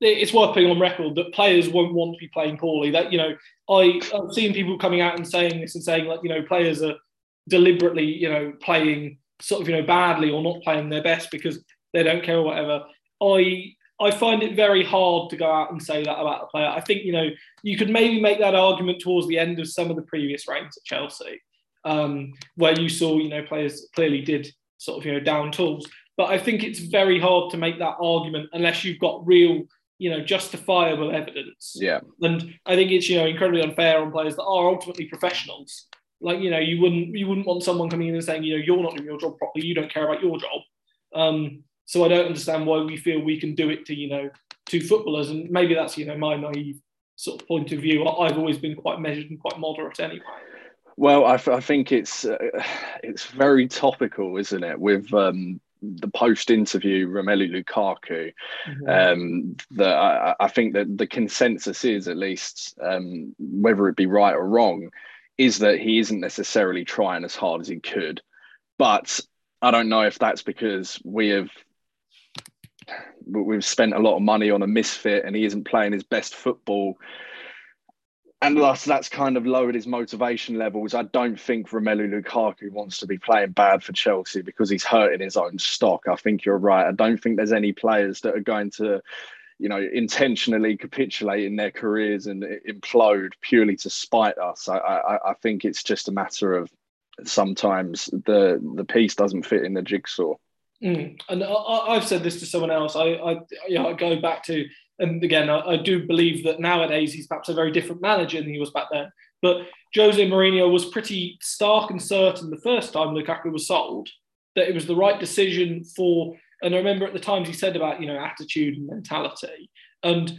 it's worth putting on record that players won't want to be playing poorly. That you know, I, I've seen people coming out and saying this and saying like, you know, players are deliberately, you know, playing sort of, you know, badly or not playing their best because they don't care or whatever. I I find it very hard to go out and say that about a player. I think you know you could maybe make that argument towards the end of some of the previous reigns at Chelsea, um, where you saw you know players clearly did sort of you know down tools. But I think it's very hard to make that argument unless you've got real you know justifiable evidence. Yeah, and I think it's you know incredibly unfair on players that are ultimately professionals. Like you know you wouldn't you wouldn't want someone coming in and saying you know you're not doing your job properly, you don't care about your job. Um, so I don't understand why we feel we can do it to, you know, to footballers. And maybe that's, you know, my naive sort of point of view. I've always been quite measured and quite moderate anyway. Well, I, think it's uh, it's very topical, isn't it? With um, the post-interview Romelu Lukaku, mm-hmm. um, that I, I, think that the consensus is, at least, um, whether it be right or wrong, is that he isn't necessarily trying as hard as he could. But I don't know if that's because we have we've spent a lot of money on a misfit and he isn't playing his best football. And thus, that's kind of lowered his motivation levels. I don't think Romelu Lukaku wants to be playing bad for Chelsea because he's hurting his own stock. I think you're right. I don't think there's any players that are going to, you know, intentionally capitulate in their careers and implode purely to spite us. I, I, I think it's just a matter of sometimes the the piece doesn't fit in the jigsaw. Mm. And I, have said this to someone else. I, I, you know, I go back to, and again, I, I, do believe that nowadays he's perhaps a very different manager than he was back then. But Jose Mourinho was pretty stark and certain the first time Lukaku was sold that it was the right decision for. And I remember at the times he said about you know attitude and mentality. And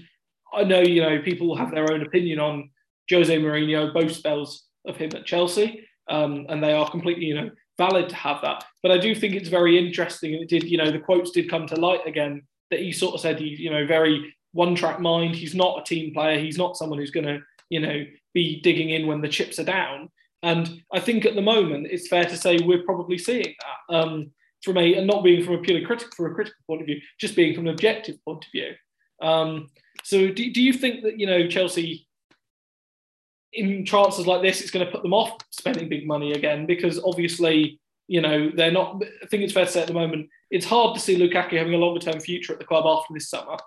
I know you know people have their own opinion on Jose Mourinho, both spells of him at Chelsea, um, and they are completely you know valid to have that. But I do think it's very interesting. And it did, you know, the quotes did come to light again that he sort of said he, you know, very one track mind. He's not a team player. He's not someone who's going to, you know, be digging in when the chips are down. And I think at the moment it's fair to say we're probably seeing that um, from a and not being from a purely critical from a critical point of view, just being from an objective point of view. Um, so do, do you think that you know Chelsea in chances like this, it's going to put them off spending big money again because obviously, you know, they're not. I think it's fair to say at the moment, it's hard to see Lukaku having a longer term future at the club after this summer,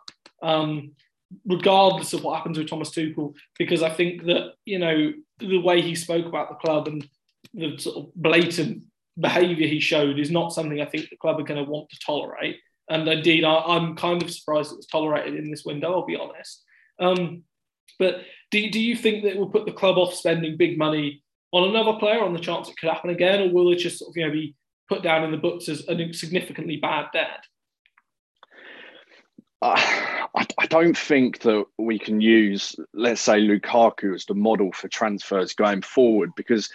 um, regardless of what happens with Thomas Tuchel, because I think that, you know, the way he spoke about the club and the sort of blatant behaviour he showed is not something I think the club are going to want to tolerate. And indeed, I, am kind of surprised it was tolerated in this window, I'll be honest. Um, but do, do you think that it will put the club off spending big money on another player on the chance it could happen again, or will it just sort of, you know, be put down in the books as a significantly bad debt? Uh, I, I, don't think that we can use, let's say, Lukaku as the model for transfers going forward because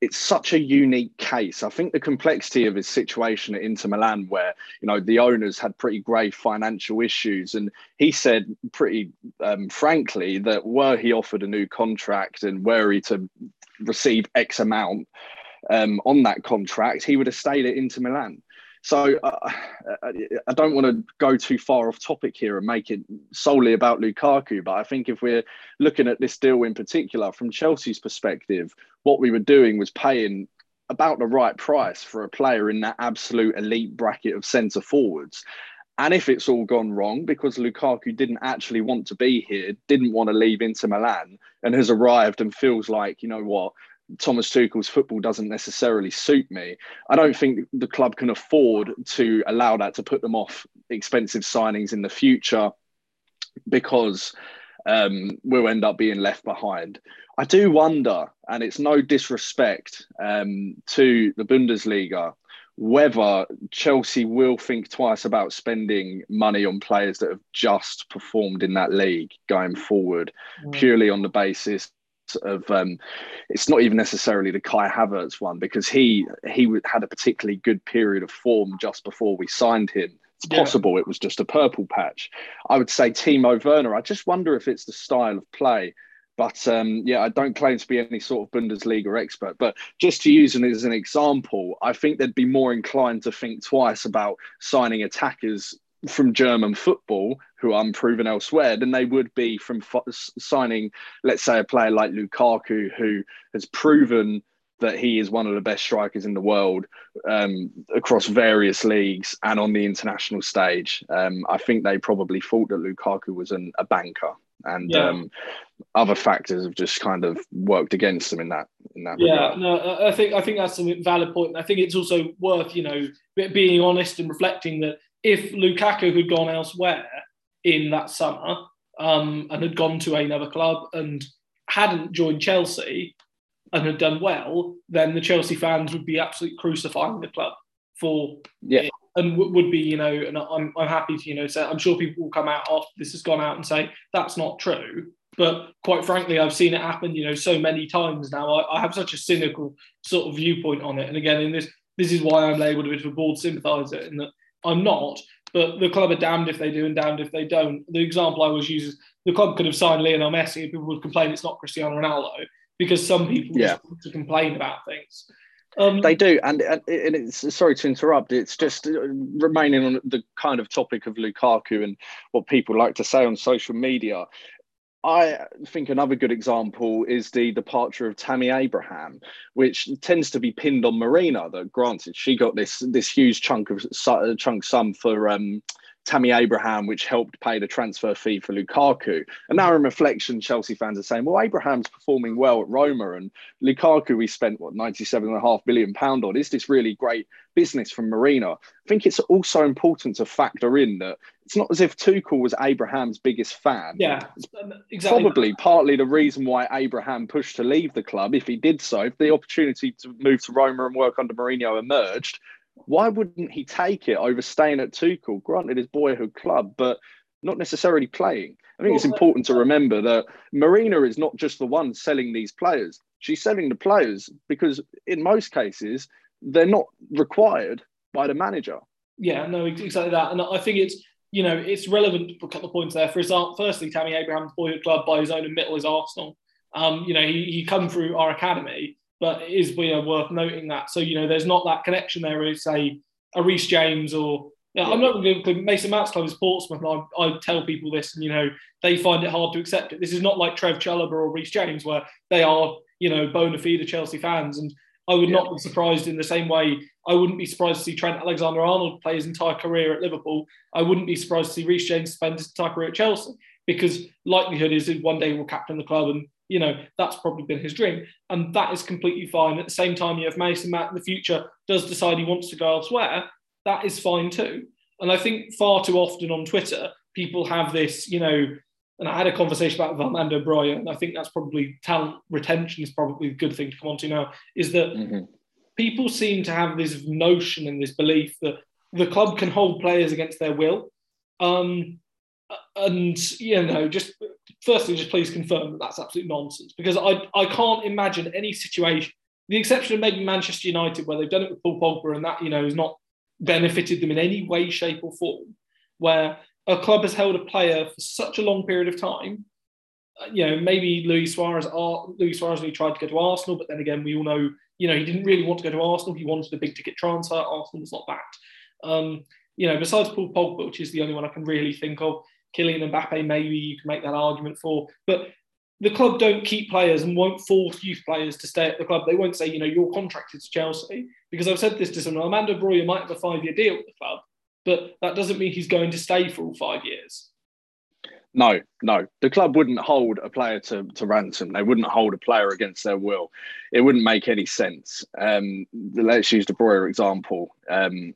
it's such a unique case. I think the complexity of his situation at Inter Milan, where you know the owners had pretty grave financial issues, and he said pretty um, frankly that were he offered a new contract and were he to receive X amount um, on that contract, he would have stayed at Inter Milan. So uh, I don't want to go too far off topic here and make it solely about Lukaku, but I think if we're looking at this deal in particular from Chelsea's perspective, what we were doing was paying about the right price for a player in that absolute elite bracket of centre forwards. And if it's all gone wrong because Lukaku didn't actually want to be here, didn't want to leave Inter Milan, and has arrived and feels like, you know what, Thomas Tuchel's football doesn't necessarily suit me. I don't think the club can afford to allow that to put them off expensive signings in the future because um, we'll end up being left behind. I do wonder, and it's no disrespect um, to the Bundesliga, whether Chelsea will think twice about spending money on players that have just performed in that league going forward, mm. purely on the basis of um, it's not even necessarily the Kai Havertz one because he he had a particularly good period of form just before we signed him. It's yeah. possible it was just a purple patch. I would say Timo Werner. I just wonder if it's the style of play. But um, yeah, I don't claim to be any sort of Bundesliga expert. But just to use it as an example, I think they'd be more inclined to think twice about signing attackers from German football who are unproven elsewhere than they would be from f- signing, let's say, a player like Lukaku who has proven that he is one of the best strikers in the world um, across various leagues and on the international stage. Um, I think they probably thought that Lukaku was an, a banker, and yeah. um, other factors have just kind of worked against them in that. In that yeah, regard. no, I think I think that's a valid point. I think it's also worth you know being honest and reflecting that if Lukaku had gone elsewhere in that summer um, and had gone to another club and hadn't joined Chelsea and had done well, then the Chelsea fans would be absolutely crucifying the club for yeah. It and w- would be, you know, and I'm, I'm happy to, you know, say, I'm sure people will come out after this has gone out and say that's not true. But quite frankly, I've seen it happen, you know, so many times now. I, I have such a cynical sort of viewpoint on it. And again, in this, this is why I'm labelled a bit of a board sympathiser in that I'm not, but the club are damned if they do and damned if they don't. The example I always use is the club could have signed Lionel Messi and people would complain it's not Cristiano Ronaldo because some people yeah. just want to complain about things. Um, they do, and, and it's sorry to interrupt. It's just uh, remaining on the kind of topic of Lukaku and what people like to say on social media. I think another good example is the departure of Tammy Abraham, which tends to be pinned on Marina. That granted, she got this this huge chunk of chunk sum for um, Tammy Abraham, which helped pay the transfer fee for Lukaku. And now, in reflection, Chelsea fans are saying, well, Abraham's performing well at Roma, and Lukaku, we spent, what, £97.5 billion on. Is this really great business from Marina? I think it's also important to factor in that it's not as if Tuchel was Abraham's biggest fan. Yeah, um, exactly. Probably partly the reason why Abraham pushed to leave the club, if he did so, if the opportunity to move to Roma and work under Mourinho emerged, why wouldn't he take it over staying at Tuchel? Granted, his boyhood club, but not necessarily playing. I think it's important to remember that Marina is not just the one selling these players. She's selling the players because, in most cases, they're not required by the manager. Yeah, no, exactly that. And I think it's you know, it's relevant to put a couple of points there. For example, firstly, Tammy Abraham's boyhood club by his own admittal is Arsenal. Um, you know, he, he come through our academy, but it is you know, worth noting that. So, you know, there's not that connection there with, say, a Reece James or yeah, I'm not going to Mason Mount's club is Portsmouth, and I, I, tell people this, and you know they find it hard to accept it. This is not like Trev Chalobah or Reece James, where they are you know bona fide Chelsea fans, and I would yeah. not be surprised in the same way. I wouldn't be surprised to see Trent Alexander-Arnold play his entire career at Liverpool. I wouldn't be surprised to see Reece James spend his entire career at Chelsea because likelihood is that one day he will captain the club, and you know that's probably been his dream, and that is completely fine. At the same time, you have Mason Mount in the future does decide he wants to go elsewhere that is fine too. And I think far too often on Twitter, people have this, you know, and I had a conversation about Armando Broja, and I think that's probably talent retention is probably a good thing to come on to now, is that mm-hmm. people seem to have this notion and this belief that the club can hold players against their will. Um, and, you know, just firstly, just please confirm that that's absolute nonsense because I, I can't imagine any situation, the exception of maybe Manchester United, where they've done it with Paul Pogba, and that, you know, has not benefited them in any way, shape, or form, where a club has held a player for such a long period of time. Uh, you know, maybe Luis Suarez, Luis Suarez he tried to go to Arsenal, but then again, we all know, you know, he didn't really want to go to Arsenal. He wanted a big ticket transfer. Arsenal was not that. Um, you know, besides Paul Pogba, which is the only one I can really think of, Kylian Mbappe, maybe you can make that argument for. But the club don't keep players and won't force youth players to stay at the club. They won't say, you know, you're contracted to Chelsea. Because I've said this to someone, Armando Broja might have a five year deal with the club, but that doesn't mean he's going to stay for all five years. No, no. The club wouldn't hold a player to, to ransom. They wouldn't hold a player against their will. It wouldn't make any sense. Um, let's use the Broja example. Um,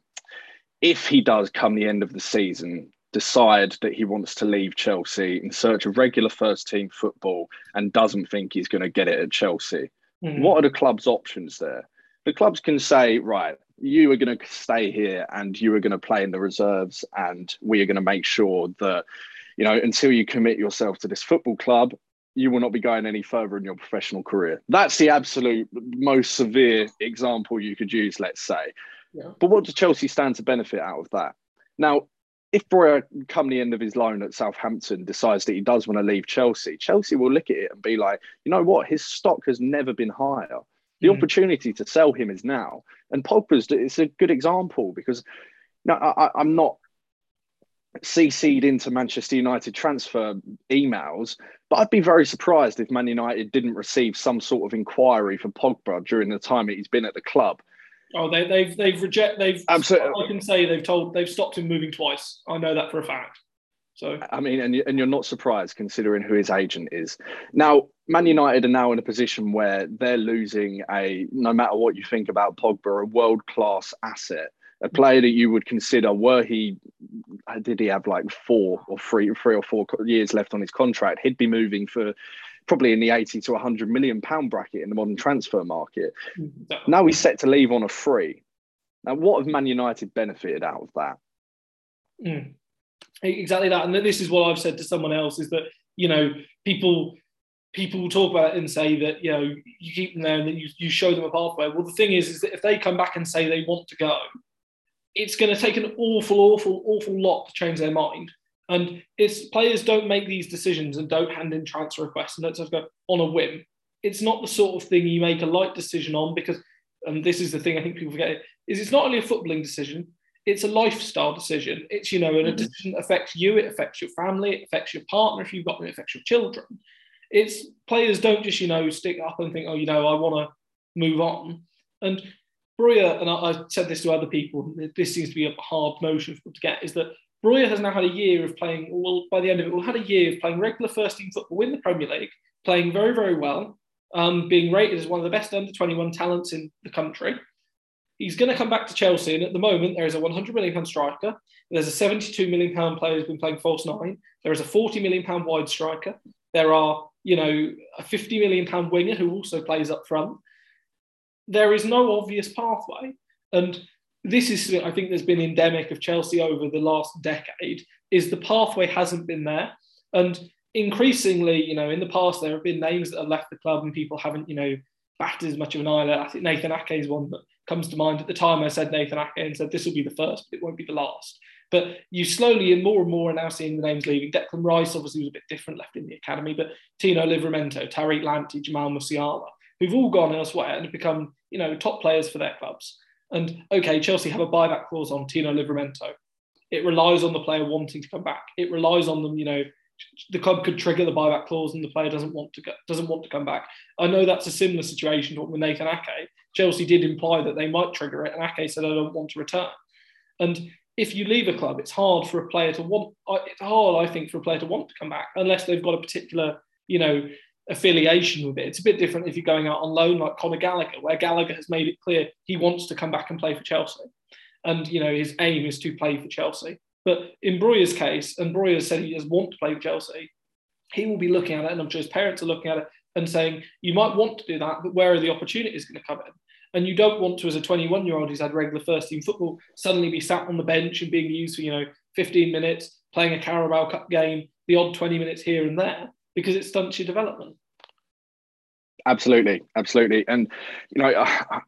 if he does come the end of the season decide that he wants to leave Chelsea in search of regular first team football and doesn't think he's going to get it at Chelsea, mm. what are the club's options there? The clubs can say, right, you are going to stay here and you are going to play in the reserves, and we are going to make sure that, you know, until you commit yourself to this football club, you will not be going any further in your professional career. That's the absolute most severe example you could use, let's say. Yeah. But what does Chelsea stand to benefit out of that? Now, if Broja, come the end of his loan at Southampton, decides that he does want to leave Chelsea, Chelsea will look at it and be like, you know what, his stock has never been higher. The mm. opportunity to sell him is now. And Pogba's it's a good example because no, I, I'm not CC'd into Manchester United transfer emails, but I'd be very surprised if Man United didn't receive some sort of inquiry for Pogba during the time that he's been at the club. Oh, they, they've they've reject they've absolutely. I can say they've told they've stopped him moving twice. I know that for a fact. So I mean, and and you're not surprised considering who his agent is. Now, Man United are now in a position where they're losing a no matter what you think about Pogba, a world class asset, a player that you would consider were he did he have like four or three three or four years left on his contract, he'd be moving for probably in the 80 to 100 million pound bracket in the modern transfer market. Mm-hmm. Now he's set to leave on a free. Now, what have Man United benefited out of that? Mm. Exactly that. And this is what I've said to someone else is that, you know, people people talk about it and say that, you know, you keep them there and then you, you show them a pathway. Well, the thing is, is that if they come back and say they want to go, it's going to take an awful, awful, awful lot to change their mind. And it's players don't make these decisions and don't hand in transfer requests and don't just go on a whim. It's not the sort of thing you make a light decision on because, and this is the thing I think people forget, is it's not only a footballing decision, it's a lifestyle decision. It's, you know, and a mm-hmm. decision that affects you, it affects your family, it affects your partner if you've got them, it affects your children. It's players don't just, you know, stick up and think, oh, you know, I want to move on. And Broja, and I, I said this to other people, this seems to be a hard notion for them to get, is that Broja has now had a year of playing, well, by the end of it, we'll had a year of playing regular first team football in the Premier League, playing very, very well, um, being rated as one of the best under 21 talents in the country. He's going to come back to Chelsea, and at the moment, there is a 100 million pound striker. There's a 72 million pound player who's been playing false nine. There is a 40 million pound wide striker. There are, you know, a 50 million pound winger who also plays up front. There is no obvious pathway, and this is I think there's been endemic of Chelsea over the last decade is the pathway hasn't been there and increasingly you know in the past there have been names that have left the club and people haven't you know batted as much of an eye I think Nathan Ake is one that comes to mind at the time I said Nathan Ake and said this will be the first but it won't be the last But you slowly and more and more are now seeing the names leaving. Declan Rice obviously was a bit different, left in the academy, but Tino Livramento, Tariq Lamptey Jamal Musiala, who've all gone elsewhere and become, you know, top players for their clubs. And okay, Chelsea have a buyback clause on Tino Livramento. It relies on the player wanting to come back. It relies on them, you know, the club could trigger the buyback clause and the player doesn't want to go, doesn't want to come back. I know that's a similar situation to with Nathan Ake. Chelsea did imply that they might trigger it, and Ake said, "I don't want to return." And if you leave a club, it's hard for a player to want. It's hard, I think, for a player to want to come back unless they've got a particular, you know, affiliation with it. It's a bit different if you're going out on loan like Conor Gallagher, where Gallagher has made it clear he wants to come back and play for Chelsea, and you know his aim is to play for Chelsea. But in Broja's case, and Broja said he does want to play for Chelsea, he will be looking at it, and I'm sure his parents are looking at it and saying, you might want to do that, but where are the opportunities going to come in? And you don't want to, as a 21 year old who's had regular first team football, suddenly be sat on the bench and being used for, you know, 15 minutes, playing a Carabao Cup game, the odd 20 minutes here and there, because it stunts your development. Absolutely, absolutely. And, you know, I,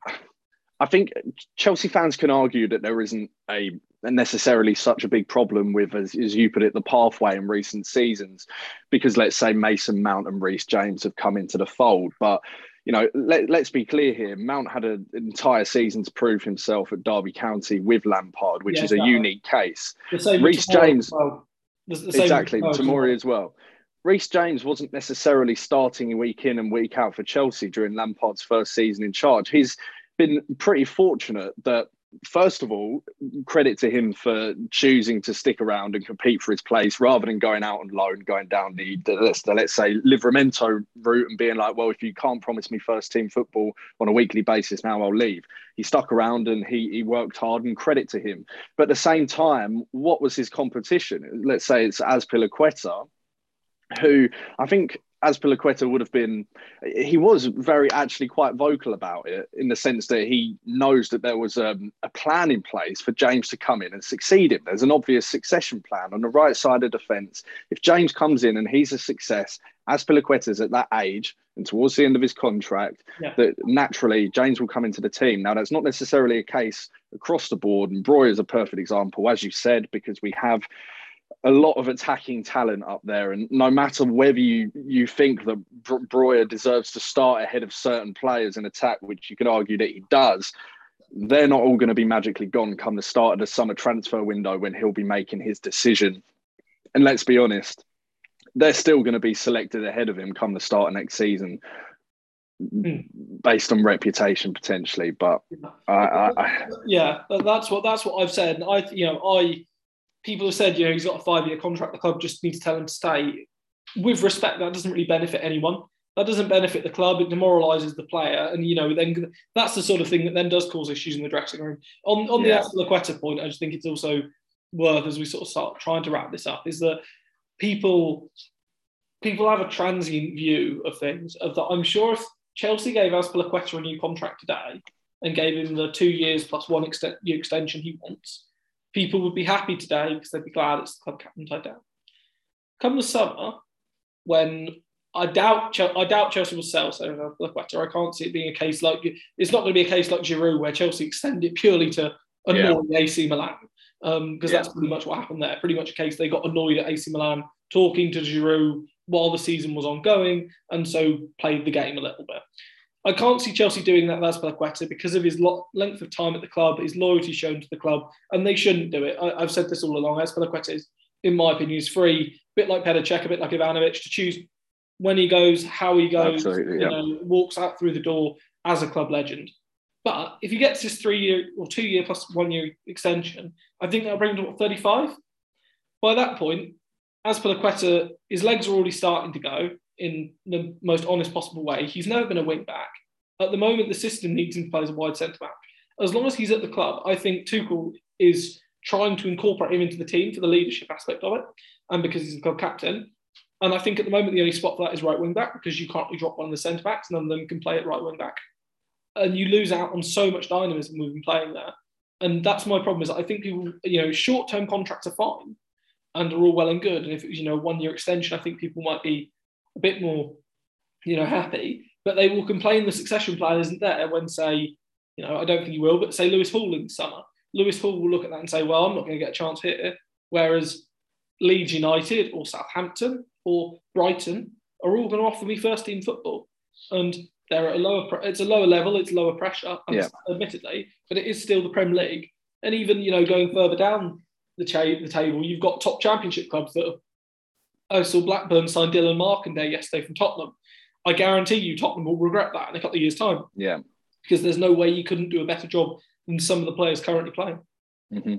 I think Chelsea fans can argue that there isn't a necessarily such a big problem with, as, as you put it, the pathway in recent seasons, because let's say Mason Mount and Reece James have come into the fold. But you know, let, us be clear here. Mount had an entire season to prove himself at Derby County with Lampard, which is a unique case. Reece James, well. exactly, Tomori as well. Reece James wasn't necessarily starting week in and week out for Chelsea during Lampard's first season in charge. He's been pretty fortunate that first of all, credit to him for choosing to stick around and compete for his place rather than going out on loan, going down the, the let's, the, let's say Livramento route and being like, well, if you can't promise me first team football on a weekly basis, now I'll leave. He stuck around and he, he worked hard and credit to him. But at the same time, what was his competition? Let's say it's Azpilicueta, who I think Azpilicueta would have been, he was very actually quite vocal about it in the sense that he knows that there was um, a plan in place for James to come in and succeed him. There's an obvious succession plan on the right side of defence. If James comes in and he's a success, Azpilicueta's at that age and towards the end of his contract, yeah. that naturally James will come into the team. Now, that's not necessarily a case across the board, and Broja is a perfect example, as you said, because we have a lot of attacking talent up there, and no matter whether you you think that Broja deserves to start ahead of certain players in attack, which you could argue that he does, they're not all going to be magically gone come the start of the summer transfer window when he'll be making his decision. And let's be honest, they're still going to be selected ahead of him come the start of next season, mm. based on reputation potentially. But yeah, I, I, I, yeah, that's what that's what I've said. I you know I people have said, you know, he's got a five year contract, the club just needs to tell him to stay. With respect, that doesn't really benefit anyone. That doesn't benefit the club. It demoralises the player, and you know, then that's the sort of thing that then does cause issues in the dressing room. On on yeah. the Azpilicueta point, I just think it's also worth as we sort of start trying to wrap this up is that people people have a transient view of things. Of that, I'm sure if Chelsea gave Azpilicueta a new contract today and gave him the two years plus one year extension he wants, people would be happy today because they'd be glad it's the club captain tied down. Come the summer, when I doubt I doubt Chelsea will sell so. I can't see it being a case like it's not going to be a case like Giroud where Chelsea extend it purely to annoy yeah. AC Milan because um, yeah. that's pretty much what happened there. Pretty much a case they got annoyed at AC Milan talking to Giroud while the season was ongoing and so played the game a little bit. I can't see Chelsea doing that with Azpilicueta because of his lo- length of time at the club, his loyalty shown to the club, and they shouldn't do it. I, have said this all along. Azpilicueta is, in my opinion, is free, a bit like Petr Cech, a bit like Ivanovic, to choose when he goes, how he goes, you yeah. know, walks out through the door as a club legend. But if he gets this three year or two year plus one year extension, I think that'll bring him to what, 35? By that point, Azpilicueta, his legs are already starting to go in the most honest possible way. He's never been a wing back. At the moment, the system needs him to play as a wide centre back. As long as he's at the club, I think Tuchel is trying to incorporate him into the team for the leadership aspect of it, and because he's the club captain. And I think at the moment the only spot for that is right wing back because you can't really drop one of the centre backs, none of them can play at right wing back, and you lose out on so much dynamism with him playing there. And that's my problem is I think people, you know, short term contracts are fine and are all well and good. And if it was, you know, one year extension, I think people might be a bit more, you know, happy. But they will complain the succession plan isn't there when, say, you know, I don't think he will, but say Lewis Hall in the summer. Lewis Hall will look at that and say, well, I'm not going to get a chance here. Whereas Leeds United or Southampton or Brighton are all going to offer me first team football. And they're at a lower, it's a lower level, it's lower pressure, yeah. admittedly, but it is still the Premier League. And even, you know, going further down the, cha- the table, you've got top championship clubs that are, I saw Blackburn sign Dilan Markanday yesterday from Tottenham. I guarantee you Tottenham will regret that in a couple of years' time. Yeah. Because there's no way you couldn't do a better job than some of the players currently playing. Mm-hmm.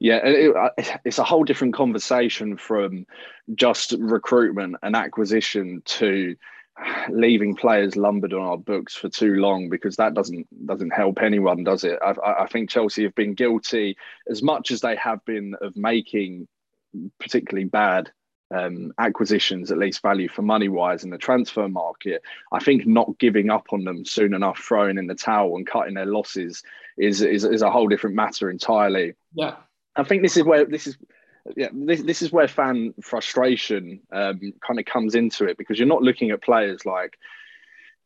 Yeah, it, it's a whole different conversation from just recruitment and acquisition to leaving players lumbered on our books for too long because that doesn't doesn't help anyone, does it? I, I think Chelsea have been guilty as much as they have been of making particularly bad um, acquisitions, at least value for money wise in the transfer market. I think not giving up on them soon enough, throwing in the towel and cutting their losses is is, is a whole different matter entirely. Yeah, I think this is where this is. Yeah, this, this is where fan frustration um, kind of comes into it because you're not looking at players like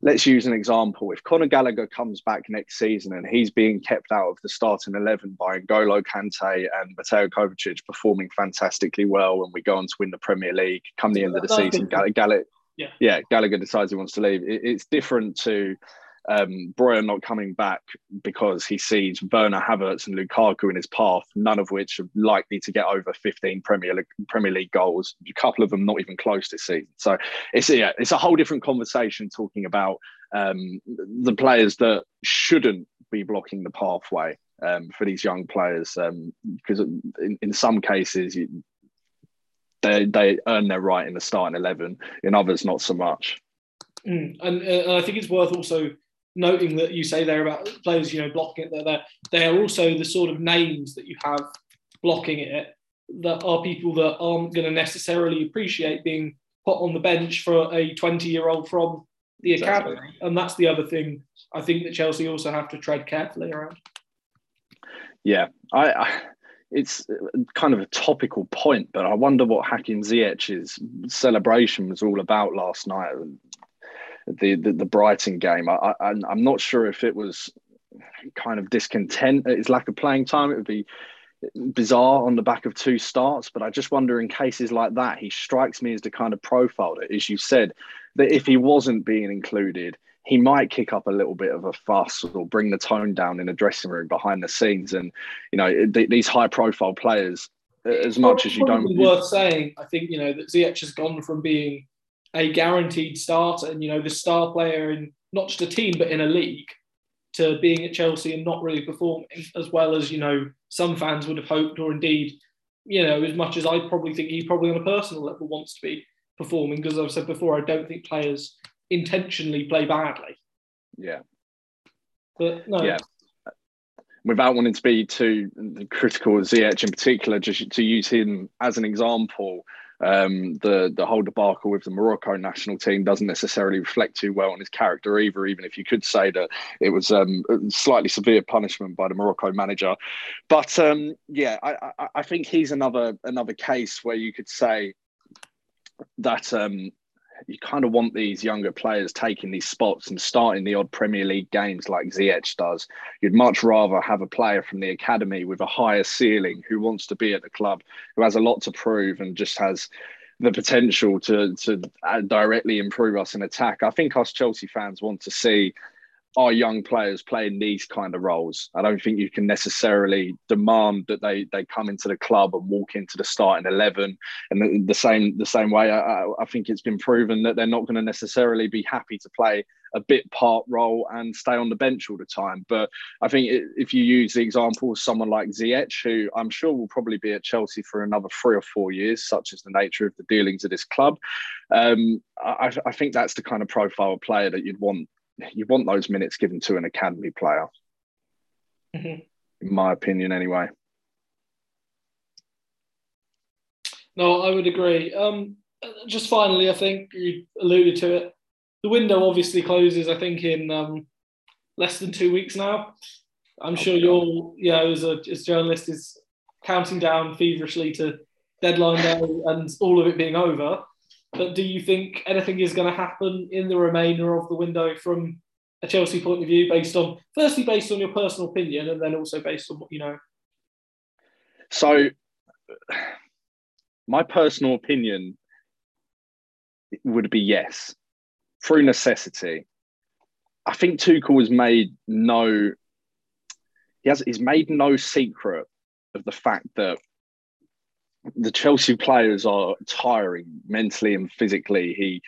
let's use an example. If Conor Gallagher comes back next season and he's being kept out of the starting 11 by N'Golo Kante and Mateo Kovacic performing fantastically well and we go on to win the Premier League come the end of the season, Gallagher, yeah. yeah, Gallagher decides he wants to leave. It, it's different to um, Broja not coming back because he sees Werner Havertz and Lukaku in his path, none of which are likely to get over 15 Premier League, Premier League goals. A couple of them not even close this season. So it's yeah, it's a whole different conversation talking about um, the players that shouldn't be blocking the pathway um, for these young players because um, in, in some cases you, they they earn their right in the starting eleven. In others, not so much. Mm. And uh, I think it's worth also noting that you say there about players, you know, blocking it, that they are also the sort of names that you have blocking it that are people that aren't going to necessarily appreciate being put on the bench for a 20 year old from the academy. Exactly. And that's the other thing I think that Chelsea also have to tread carefully around. Yeah, I, I it's kind of a topical point, but I wonder what Hakim Ziyech's celebration was all about last night the the, the Brighton game. I, I I'm not sure if it was kind of discontent at his lack of playing time. It would be bizarre on the back of two starts, but I just wonder in cases like that, he strikes me as the kind of profile that, as you said, that if he wasn't being included, he might kick up a little bit of a fuss or bring the tone down in a dressing room behind the scenes. And you know, th- these high-profile players, as much as you don't, worth saying, I think you know that Ziyech has gone from being a guaranteed starter and you know the star player in not just a team but in a league to being at Chelsea and not really performing as well as you know some fans would have hoped or indeed you know as much as I probably think he probably on a personal level wants to be performing because I've said before I don't think players intentionally play badly. Yeah. But no. Yeah. Without wanting to be too critical of Ziyech in particular, just to use him as an example, um, the the whole debacle with the Morocco national team doesn't necessarily reflect too well on his character either. Even if you could say that it was um, slightly severe punishment by the Morocco manager, but um, yeah, I, I, I think he's another another case where you could say that um, you kind of want these younger players taking these spots and starting the odd Premier League games like Ziyech does. You'd much rather have a player from the academy with a higher ceiling who wants to be at the club, who has a lot to prove and just has the potential to to uh, directly improve us in attack. I think us Chelsea fans want to see our young players playing these kind of roles. I don't think you can necessarily demand that they they come into the club and walk into the starting eleven. And the, the same the same way, I, I, think it's been proven that they're not going to necessarily be happy to play a bit part role and stay on the bench all the time. But I think if you use the example of someone like Ziyech, who I'm sure will probably be at Chelsea for another three or four years, such as the nature of the dealings of this club, um, I, I think that's the kind of profile of player that you'd want you want those minutes given to an academy player. Mm-hmm. In my opinion, anyway. No, I would agree. Um, just finally, I think you alluded to it. The window obviously closes. I think in um, less than two weeks now. I'm oh, sure you're, yeah, as a as journalist, is counting down feverishly to deadline day and all of it being over. But do you think anything is going to happen in the remainder of the window from a Chelsea point of view based on, firstly, based on your personal opinion, and then also based on what you know? So, my personal opinion would be yes, through necessity. I think Tuchel has made no he has he's made no secret of the fact that the Chelsea players are tiring mentally and physically. He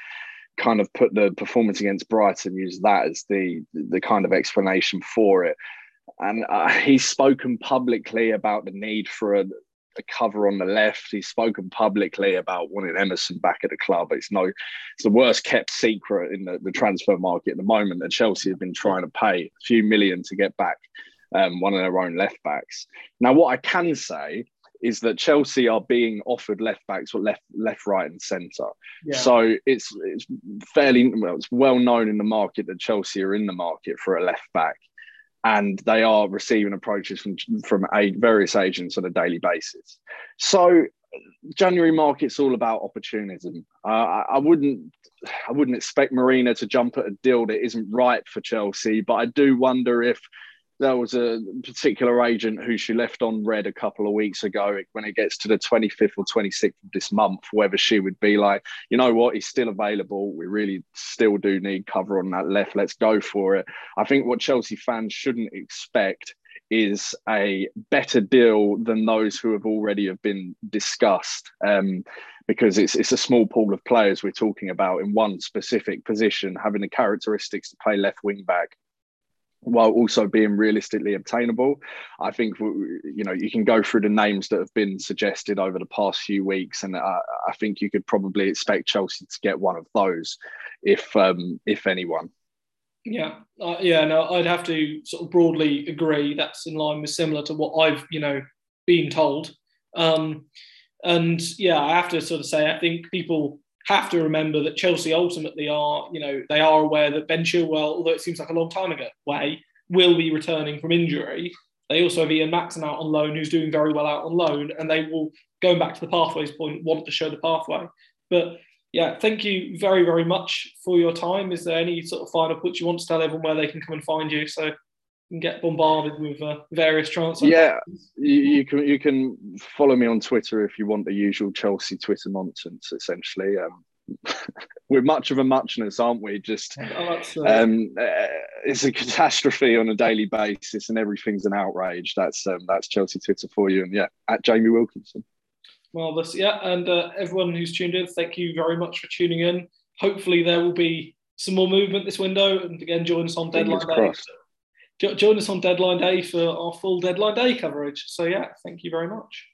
kind of put the performance against Brighton, used that as the the kind of explanation for it. And uh, he's spoken publicly about the need for a, a, cover on the left. He's spoken publicly about wanting Emerson back at the club. It's no, it's the worst kept secret in the, the transfer market at the moment that Chelsea have been trying to pay a few million to get back um, one of their own left backs. Now, what I can say is that Chelsea are being offered left backs or left, left, right, and centre. Yeah. So it's it's fairly well, it's well known in the market that Chelsea are in the market for a left back, and they are receiving approaches from from a, various agents on a daily basis. So January market's all about opportunism. Uh, I, I wouldn't I wouldn't expect Marina to jump at a deal that isn't right for Chelsea, but I do wonder if there was a particular agent who she left on red a couple of weeks ago when it gets to the 25th or 26th of this month whether she would be like you know what? He's still available. We really still do need cover on that left. Let's go for it. I think what chelsea fans shouldn't expect is a better deal than those who have already have been discussed um, because it's it's a small pool of players we're talking about in one specific position having the characteristics to play left wing back while also being realistically obtainable. I think you know you can go through the names that have been suggested over the past few weeks, and I, I think you could probably expect Chelsea to get one of those, if um, if anyone. Yeah, uh, yeah, no, I'd have to sort of broadly agree. That's in line with similar to what I've you know been told. Um, and yeah, I have to sort of say I think people have to remember that Chelsea ultimately are, you know, they are aware that Ben Chilwell, although it seems like a long time ago, way will be returning from injury. They also have Ian Maatsen out on loan, who's doing very well out on loan, and they will, going back to the pathways point, want to show the pathway. But yeah, thank you very, very much for your time. Is there any sort of final points you want to tell everyone where they can come and find you? So and get bombarded with uh, various transfers. Yeah, you, you, can you can follow me on Twitter if you want the usual Chelsea Twitter nonsense. Essentially, um, we're much of a muchness, aren't we? Just oh, um, uh, it's a catastrophe on a daily basis, and everything's an outrage. That's um, that's Chelsea Twitter for you, and yeah, at Jamie Wilkinson. Marvelous, yeah, and uh, everyone who's tuned in, thank you very much for tuning in. Hopefully, there will be some more movement this window, and again, join us on deadline day join us on deadline day for our full deadline day coverage. So, yeah, thank you very much.